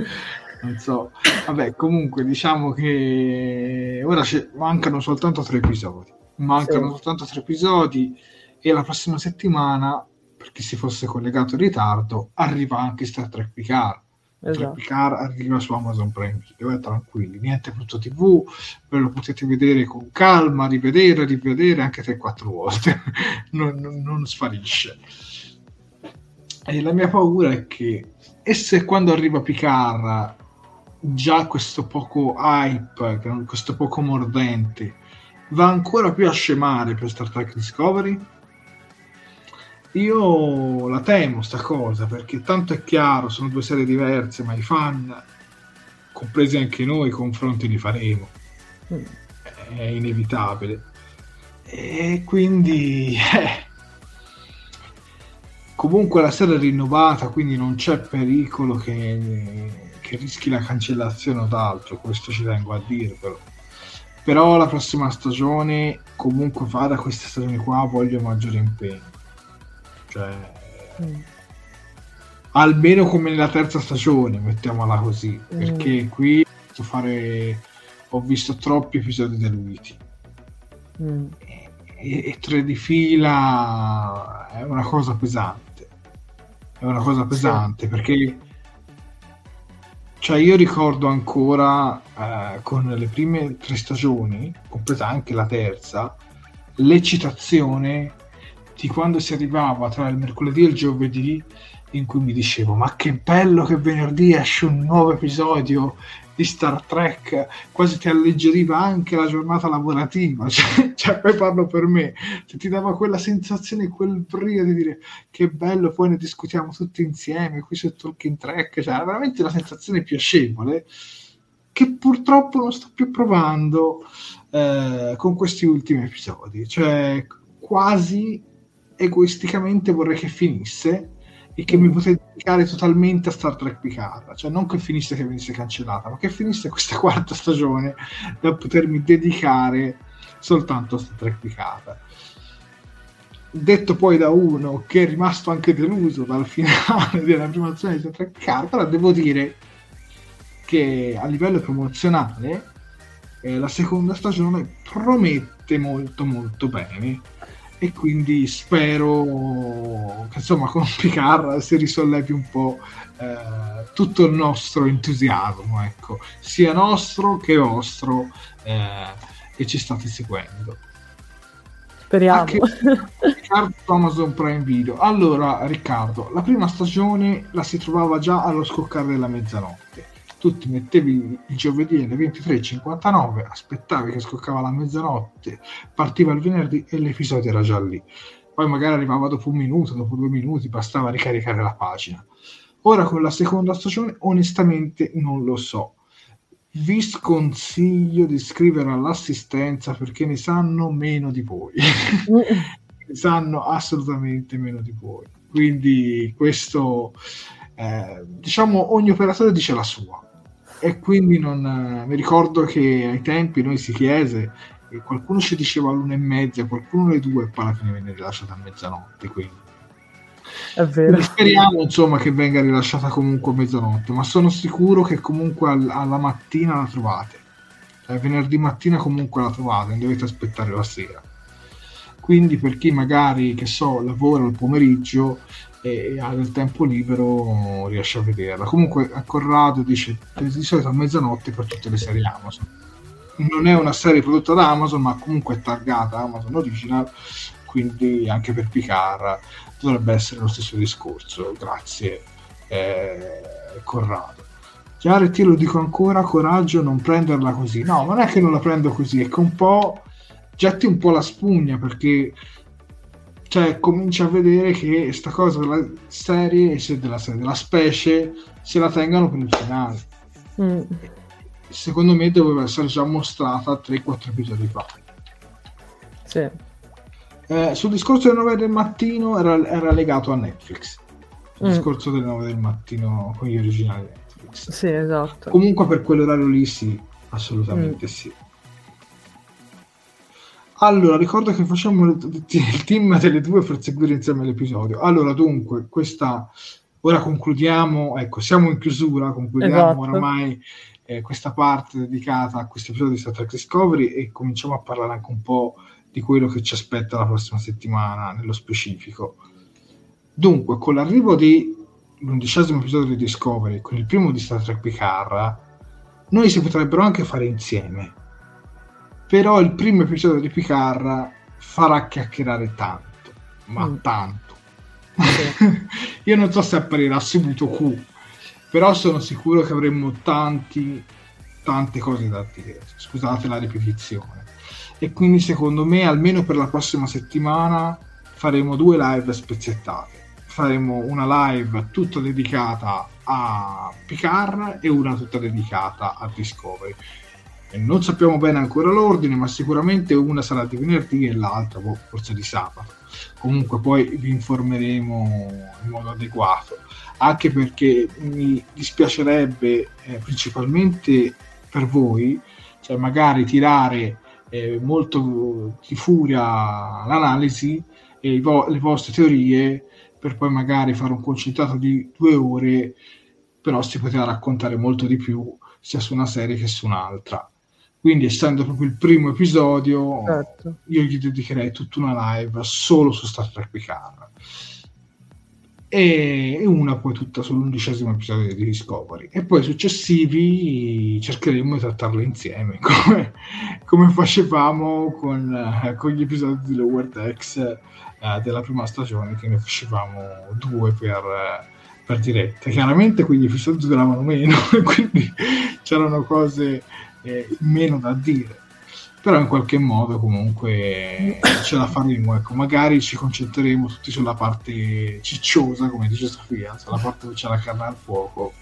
non so, vabbè, comunque diciamo che ora mancano soltanto tre episodi. Mancano sì. soltanto tre episodi e la prossima settimana, per chi si fosse collegato in ritardo, arriva anche Star Trek Picard. Esatto. Picard arriva su Amazon Prime Video, eh, tranquilli, niente brutto tv, ve lo potete vedere con calma, rivedere, rivedere anche 3-4 volte, non, non, non sparisce. E la mia paura è che, e se quando arriva Picard già questo poco hype, questo poco mordente, va ancora più a scemare per Star Trek Discovery? Io la temo sta cosa perché tanto è chiaro, sono due serie diverse, ma i fan, compresi anche noi, confronti li faremo. Mm. È inevitabile. E quindi eh, comunque la serie è rinnovata, quindi non c'è pericolo che, che rischi la cancellazione o d'altro, questo ci tengo a dire però. Però la prossima stagione, comunque fa da questa stagione qua, voglio maggiore impegno cioè, mm. almeno come nella terza stagione, mettiamola così, mm. perché qui ho, fare, ho visto troppi episodi deluiti. Mm. E, e, tre di fila è una cosa pesante. È una cosa pesante sì. perché cioè io ricordo ancora eh, con le prime tre stagioni, compresa anche la terza, l'eccitazione di quando si arrivava tra il mercoledì e il giovedì in cui mi dicevo ma che bello che venerdì esce un nuovo episodio di Star Trek quasi ti alleggeriva anche la giornata lavorativa. Cioè, cioè poi parlo per me. Cioè, ti dava quella sensazione quel brio di dire che bello poi ne discutiamo tutti insieme qui su Talking Trek cioè era veramente una sensazione piacevole che purtroppo non sto più provando eh, con questi ultimi episodi. Cioè quasi egoisticamente vorrei che finisse e che mi potessi dedicare totalmente a Star Trek Picard, cioè non che finisse che venisse cancellata, ma che finisse questa quarta stagione da potermi dedicare soltanto a Star Trek Picard. Detto poi da uno che è rimasto anche deluso dal finale della prima stagione di Star Trek Picard, però devo dire che a livello promozionale eh, la seconda stagione promette molto molto bene e quindi spero che insomma con Picard si risollevi un po' eh, tutto il nostro entusiasmo, ecco, sia nostro che vostro eh, che ci state seguendo. Speriamo. Anche Riccardo Amazon Prime Video. Allora, Riccardo, la prima stagione la si trovava già allo scoccare della mezzanotte tu ti mettevi il giovedì alle 23.59, aspettavi che scoccava la mezzanotte, partiva il venerdì e l'episodio era già lì. Poi magari arrivava dopo un minuto, dopo due minuti, bastava ricaricare la pagina. Ora con la seconda stagione, onestamente non lo so. Vi sconsiglio di scrivere all'assistenza perché ne sanno meno di voi. ne sanno assolutamente meno di voi. Quindi questo, eh, diciamo, ogni operatore dice la sua e quindi non, eh, mi ricordo che ai tempi noi si chiese e qualcuno ci diceva l'una e mezza, qualcuno le due e poi alla fine venne rilasciata a mezzanotte. Quindi. Vero. speriamo insomma che venga rilasciata comunque a mezzanotte, ma sono sicuro che comunque al, alla mattina la trovate. Cioè, venerdì mattina comunque la trovate, non dovete aspettare la sera. Quindi per chi magari, che so, lavora il pomeriggio e ha del tempo libero riesce a vederla. Comunque a Corrado dice di solito a mezzanotte per tutte le serie Amazon. Non è una serie prodotta da Amazon, ma comunque è targata Amazon Original, quindi anche per Picard dovrebbe essere lo stesso discorso. Grazie eh, Corrado. Chiaro, ti lo dico ancora, coraggio, non prenderla così. No, non è che non la prendo così, è che un po' getti un po' la spugna perché cioè cominci a vedere che sta cosa della serie, della, serie, della specie, se la tengano per il finale. Mm. Secondo me doveva essere già mostrata 3-4 episodi fa. Sì. Eh, sul discorso delle 9 del mattino era, era legato a Netflix. Il mm. discorso delle 9 del mattino con gli originali Netflix. Sì, esatto. Comunque per quell'orario lì sì, assolutamente mm. sì. Allora, ricordo che facciamo il team delle due per seguire insieme l'episodio. Allora, dunque, questa ora concludiamo, ecco, siamo in chiusura, concludiamo esatto. oramai eh, questa parte dedicata a questo episodio di Star Trek Discovery e cominciamo a parlare anche un po' di quello che ci aspetta la prossima settimana nello specifico. Dunque, con l'arrivo dell'undicesimo episodio di Discovery, con il primo di Star Trek Picard, noi si potrebbero anche fare insieme. Però il primo episodio di Picard farà chiacchierare tanto, ma mm. tanto. Io non so se apparirà subito Q, però sono sicuro che avremo tanti, tante cose da dire. Scusate la ripetizione e quindi secondo me almeno per la prossima settimana faremo due live spezzettate. Faremo una live tutta dedicata a Picard e una tutta dedicata a Discovery. Non sappiamo bene ancora l'ordine, ma sicuramente una sarà di venerdì e l'altra boh, forse di sabato. Comunque poi vi informeremo in modo adeguato, anche perché mi dispiacerebbe eh, principalmente per voi, cioè magari tirare eh, molto di furia l'analisi e vo- le vostre teorie per poi magari fare un concentrato di due ore, però si poteva raccontare molto di più sia su una serie che su un'altra. Quindi, essendo proprio il primo episodio, certo. io gli dedicherei tutta una live solo su Star Trek Picard. E una poi tutta sull'undicesimo episodio di Discovery. E poi successivi cercheremo di trattarle insieme come, come facevamo con, con, gli episodi di Lower Decks eh, della prima stagione che ne facevamo due per, per diretta chiaramente quegli episodi duravano meno quindi c'erano cose eh, meno da dire però in qualche modo comunque ce la faremo ecco magari ci concentreremo tutti sulla parte cicciosa come dice Sofia sulla parte dove c'è la carne al fuoco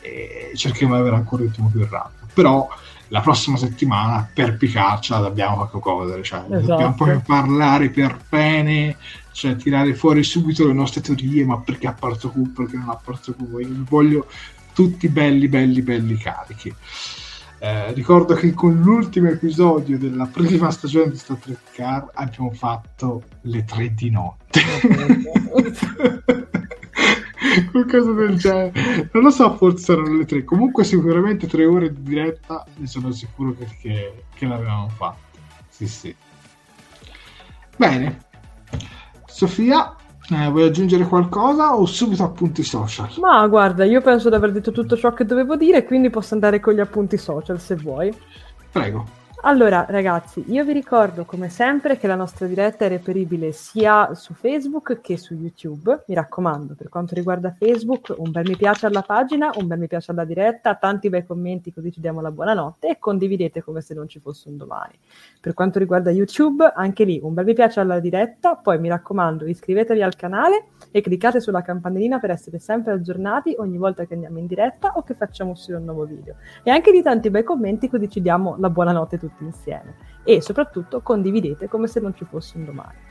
e cercheremo di avere ancora il ritmo più rapido però la prossima settimana per picarcela dobbiamo fare qualcosa cioè, esatto. dobbiamo poi parlare per bene cioè tirare fuori subito le nostre teorie ma perché ha parto Q perché non ha parto Q voglio tutti belli belli belli carichi eh, ricordo che con l'ultimo episodio della prima stagione di Star Trek Car abbiamo fatto le tre di notte. Qualcosa del genere. Non lo so, forse erano le tre. Comunque sicuramente tre ore di diretta ne sono sicuro che, che, che l'avevamo fatto. Sì, sì. Bene. Sofia, eh, vuoi aggiungere qualcosa o subito appunti social? Ma guarda, io penso di aver detto tutto ciò che dovevo dire, quindi posso andare con gli appunti social se vuoi. Prego. Allora, ragazzi, io vi ricordo come sempre che la nostra diretta è reperibile sia su Facebook che su YouTube. Mi raccomando, per quanto riguarda Facebook, un bel mi piace alla pagina, un bel mi piace alla diretta, tanti bei commenti così ci diamo la buonanotte e condividete come se non ci fosse un domani. Per quanto riguarda YouTube, anche lì un bel mi piace alla diretta, poi mi raccomando, iscrivetevi al canale e cliccate sulla campanellina per essere sempre aggiornati ogni volta che andiamo in diretta o che facciamo uscire un nuovo video. E anche di tanti bei commenti così ci diamo la buonanotte tutti tutti insieme e soprattutto condividete come se non ci fosse un domani.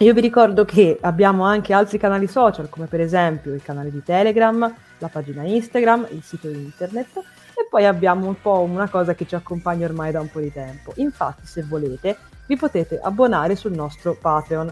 Io vi ricordo che abbiamo anche altri canali social, come per esempio il canale di Telegram, la pagina Instagram, il sito internet e poi abbiamo un po' una cosa che ci accompagna ormai da un po' di tempo. Infatti, se volete, vi potete abbonare sul nostro Patreon.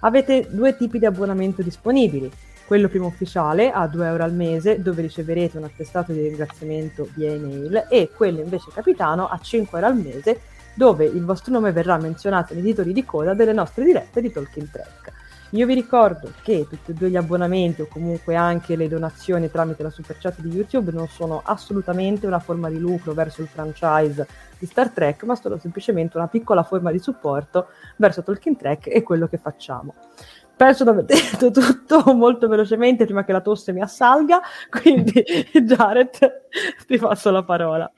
Avete due tipi di abbonamento disponibili quello primo ufficiale a 2 euro al mese dove riceverete un attestato di ringraziamento via email e quello invece capitano a 5 euro al mese dove il vostro nome verrà menzionato nei titoli di coda delle nostre dirette di Talking Track. Io vi ricordo che tutti e due gli abbonamenti o comunque anche le donazioni tramite la super chat di YouTube non sono assolutamente una forma di lucro verso il franchise di Star Trek, ma sono semplicemente una piccola forma di supporto verso Talking Track e quello che facciamo. Penso di aver detto tutto molto velocemente prima che la tosse mi assalga, quindi Jared ti passo la parola.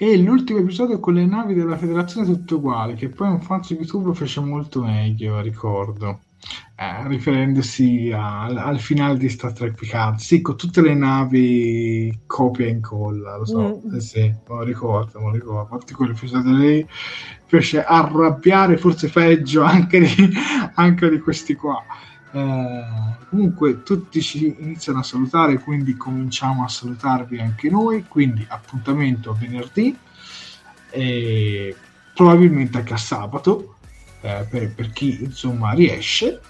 E l'ultimo episodio con le navi della federazione tutto uguale, che poi un fan su YouTube fece molto meglio, ricordo eh, riferendosi al, al, finale di Star Trek Picard, sì, con tutte le navi copia e incolla, lo so, mm. eh sì, me lo ricordo, me lo ricordo, a parte quell'episodio lì fece arrabbiare forse peggio anche di, anche di questi qua. Eh, comunque tutti ci iniziano a salutare, quindi cominciamo a salutarvi anche noi, quindi appuntamento venerdì. E probabilmente anche a sabato, eh, per, per, chi insomma riesce.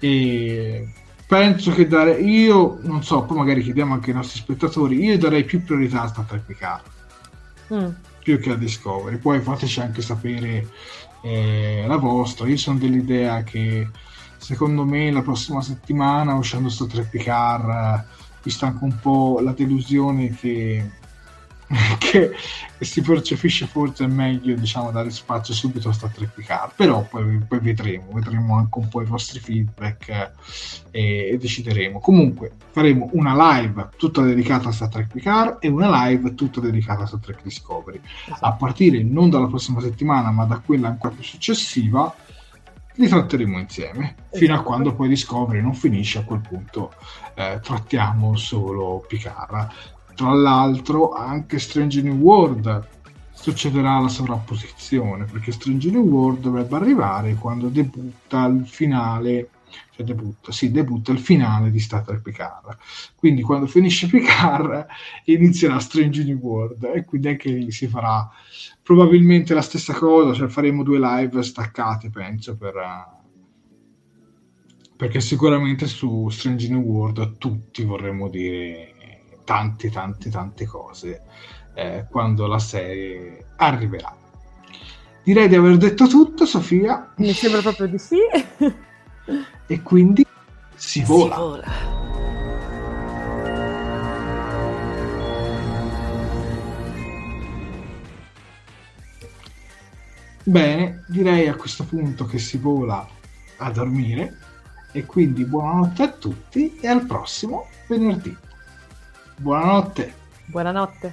E penso che dare io non so, poi magari chiediamo anche ai nostri spettatori, io darei più priorità a Star Trek Picard mm. Più che a Discovery. Poi fateci anche sapere eh, la vostra. Io sono dell'idea che secondo me la prossima settimana uscendo Star Trek Picard, vista anche un po' la delusione che che, si percepisce forse meglio diciamo dare spazio subito a Star Trek Picard. Però poi, poi vedremo vedremo anche un po' i vostri feedback eh, e, decideremo. Comunque faremo una live tutta dedicata a Star Trek Picard e una live tutta dedicata a Star Trek Discovery. Esatto. a partire non dalla prossima settimana ma da quella ancora più successiva li tratteremo insieme. Fino a esatto. quando poi Discovery non finisce a quel punto eh, trattiamo solo Picard tra l'altro anche Strange New World succederà la sovrapposizione perché Strange New World dovrebbe arrivare quando debutta il finale cioè debutta, sì, debutta il finale di Star Trek Picard. Quindi quando finisce Picard inizierà Strange New World e quindi anche lì si farà probabilmente la stessa cosa cioè faremo due live staccate penso per perché sicuramente su Strange New World tutti vorremmo dire tante, tante, tante cose eh, quando la serie arriverà. Direi di aver detto tutto, Sofia. Mi sembra proprio di sì. e quindi si vola. Si vola. Bene, direi a questo punto che si vola a dormire e quindi buonanotte a tutti e al prossimo venerdì. Buonanotte. Buonanotte.